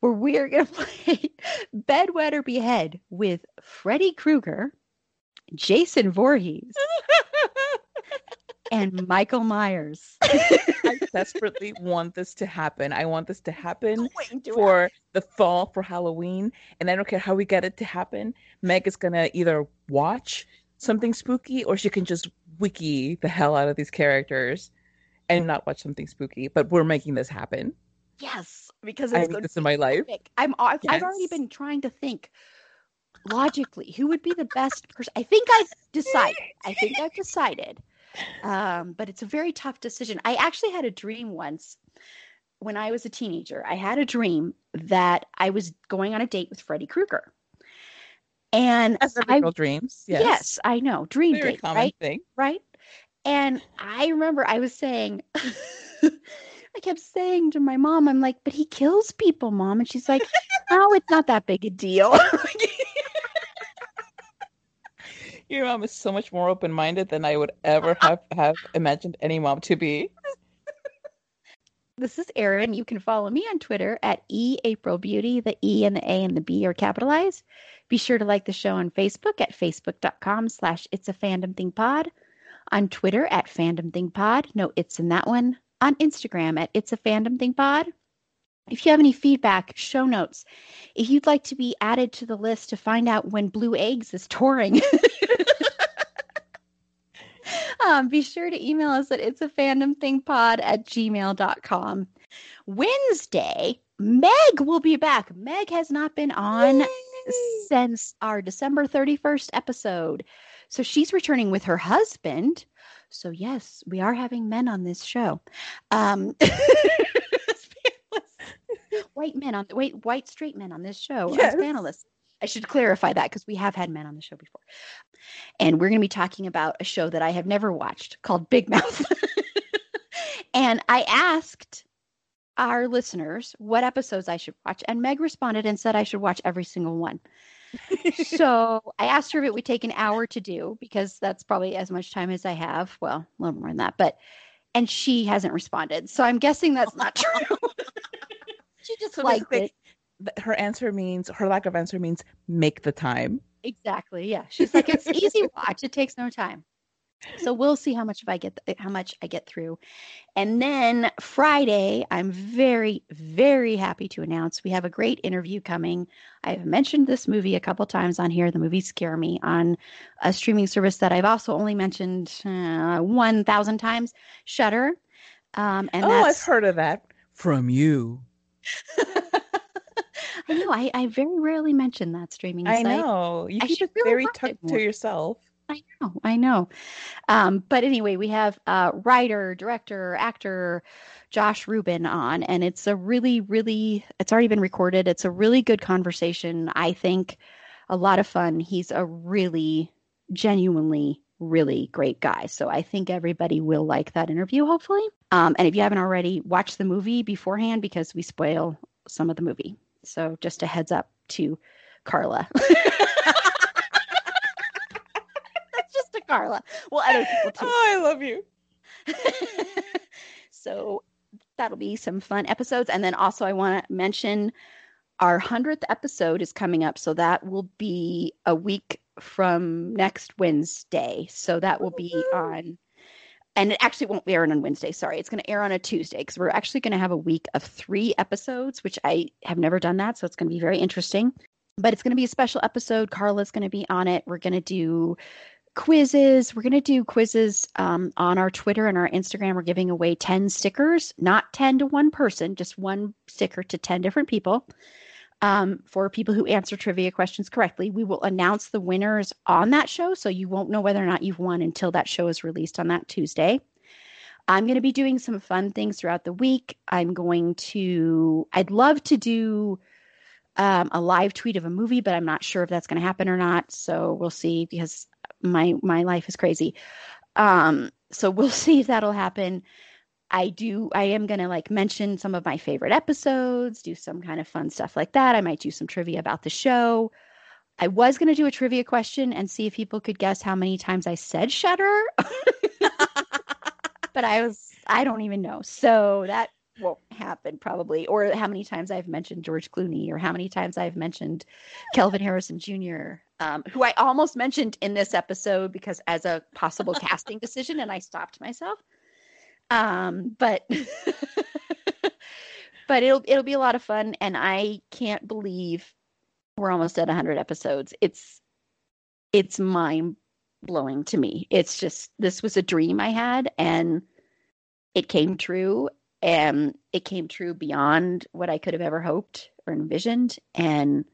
where we are going to play Bedwed or Behead with Freddy Krueger Jason Voorhees, and Michael Myers. I desperately want this to happen. I want this to happen for the fall for Halloween. And I don't care how we get it to happen. Meg is going to either watch something spooky or she can just wiki the hell out of these characters and not watch something spooky. But we're making this happen. Yes, because I need this in my life. I'm. I've, yes. I've already been trying to think logically, who would be the best person? I think I've decided. I think I've decided. Um, but it's a very tough decision. I actually had a dream once when I was a teenager. I had a dream that I was going on a date with Freddy Krueger. And As I, dreams, yes. yes, I know, dream very date, common right? Thing. Right. And I remember I was saying, I kept saying to my mom, I'm like, but he kills people, mom. And she's like, oh, it's not that big a deal. Your mom is so much more open minded than I would ever have, have imagined any mom to be. This is Erin. You can follow me on Twitter at E April Beauty. The E and the A and the B are capitalized. Be sure to like the show on Facebook at facebook.com slash it's a fandom thing pod. On Twitter at fandom thing pod. No, it's in that one. On Instagram at it's a fandom thing pod. If you have any feedback, show notes, if you'd like to be added to the list to find out when Blue Eggs is touring, um, be sure to email us at it's a fandom thing pod at gmail.com. Wednesday, Meg will be back. Meg has not been on Yay! since our December 31st episode. So she's returning with her husband. So, yes, we are having men on this show. Um, white men on the wait white straight men on this show yes. as panelists. I should clarify that because we have had men on the show before. And we're going to be talking about a show that I have never watched called Big Mouth. and I asked our listeners what episodes I should watch, and Meg responded and said I should watch every single one. so I asked her if it would take an hour to do because that's probably as much time as I have. Well, a little more than that, but and she hasn't responded. So I'm guessing that's not true. She just so liked it. Her answer means her lack of answer means make the time. Exactly. Yeah. She's like it's easy watch. It takes no time. So we'll see how much if I get how much I get through. And then Friday, I'm very very happy to announce we have a great interview coming. I've mentioned this movie a couple times on here. The movie Scare Me on a streaming service that I've also only mentioned uh, 1,000 times, Shudder. Um, and oh, I've heard of that from you. I know. I, I very rarely mention that streaming. I know. You keep it very tucked to yourself. I know, I know. Um, but anyway, we have uh, writer, director, actor Josh Ruben on, and it's a really, really, it's already been recorded. It's a really good conversation. I think a lot of fun. He's a really, genuinely, really great guy. So I think everybody will like that interview, hopefully. Um, and if you haven't already, watch the movie beforehand because we spoil some of the movie. So just a heads up to Carla. That's just to Carla. Well, other people too. Oh, I love you. so that'll be some fun episodes. And then also, I want to mention our 100th episode is coming up. So that will be a week from next Wednesday. So that will be on, and it actually won't be airing on Wednesday. Sorry. It's going to air on a Tuesday because we're actually going to have a week of three episodes, which I have never done that. So it's going to be very interesting. But it's going to be a special episode. Carla's going to be on it. We're going to do quizzes. We're going to do quizzes um, on our Twitter and our Instagram. We're giving away 10 stickers, not 10 to one person, just one sticker to 10 different people. Um, for people who answer trivia questions correctly, we will announce the winners on that show. So you won't know whether or not you've won until that show is released on that Tuesday. I'm going to be doing some fun things throughout the week. I'm going to, I'd love to do um, a live tweet of a movie, but I'm not sure if that's going to happen or not. So we'll see because my my life is crazy. Um, so we'll see if that'll happen. I do I am going to like mention some of my favorite episodes, do some kind of fun stuff like that. I might do some trivia about the show. I was going to do a trivia question and see if people could guess how many times I said shudder. but I was I don't even know. So that won't happen probably or how many times I've mentioned George Clooney or how many times I've mentioned Kelvin Harrison Jr um, who I almost mentioned in this episode because as a possible casting decision, and I stopped myself. Um, but but it'll it'll be a lot of fun, and I can't believe we're almost at 100 episodes. It's it's mind blowing to me. It's just this was a dream I had, and it came true, and it came true beyond what I could have ever hoped or envisioned, and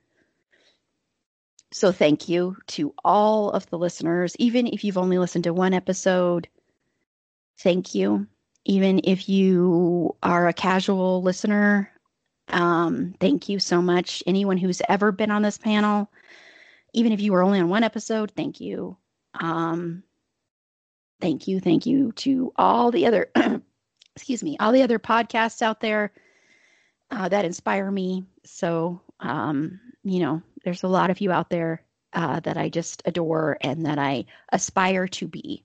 so thank you to all of the listeners. Even if you've only listened to one episode, thank you. Even if you are a casual listener, um, thank you so much. Anyone who's ever been on this panel, even if you were only on one episode, thank you. Um, thank you, thank you to all the other, excuse me, all the other podcasts out there uh, that inspire me. So, um, you know, there's a lot of you out there uh, that I just adore and that I aspire to be.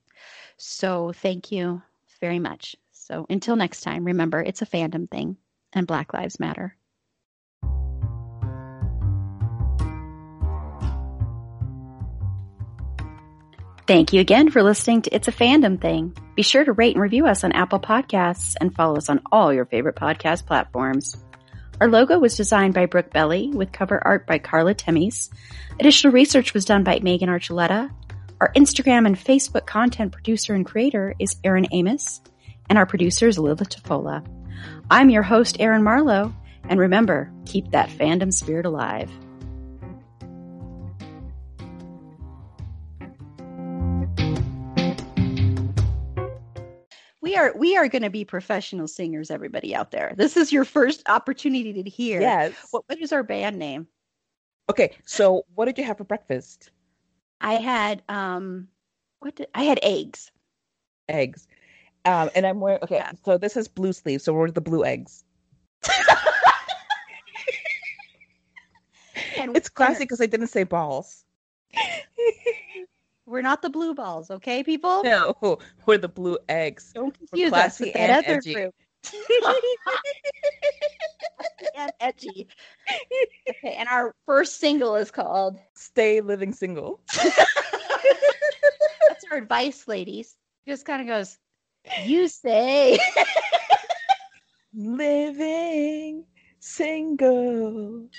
So thank you very much. So until next time, remember it's a fandom thing and Black Lives Matter. Thank you again for listening to It's a Fandom Thing. Be sure to rate and review us on Apple Podcasts and follow us on all your favorite podcast platforms. Our logo was designed by Brooke Belli with cover art by Carla Temis. Additional research was done by Megan Archuleta. Our Instagram and Facebook content producer and creator is Erin Amos, and our producer is Lila Tafola. I'm your host, Erin Marlowe, and remember, keep that fandom spirit alive. we are we are going to be professional singers everybody out there. This is your first opportunity to hear yes. what, what is our band name? Okay so what did you have for breakfast? I had um what did i had eggs. Eggs um and i'm wearing okay yeah. so this is blue sleeve so we're the blue eggs and it's classic because i didn't say balls we're not the blue balls, okay, people? No, we're the blue eggs. Don't confuse us with that other edgy. group. and edgy. Okay, and our first single is called Stay Living Single. That's our advice, ladies. Just kind of goes, You say living single.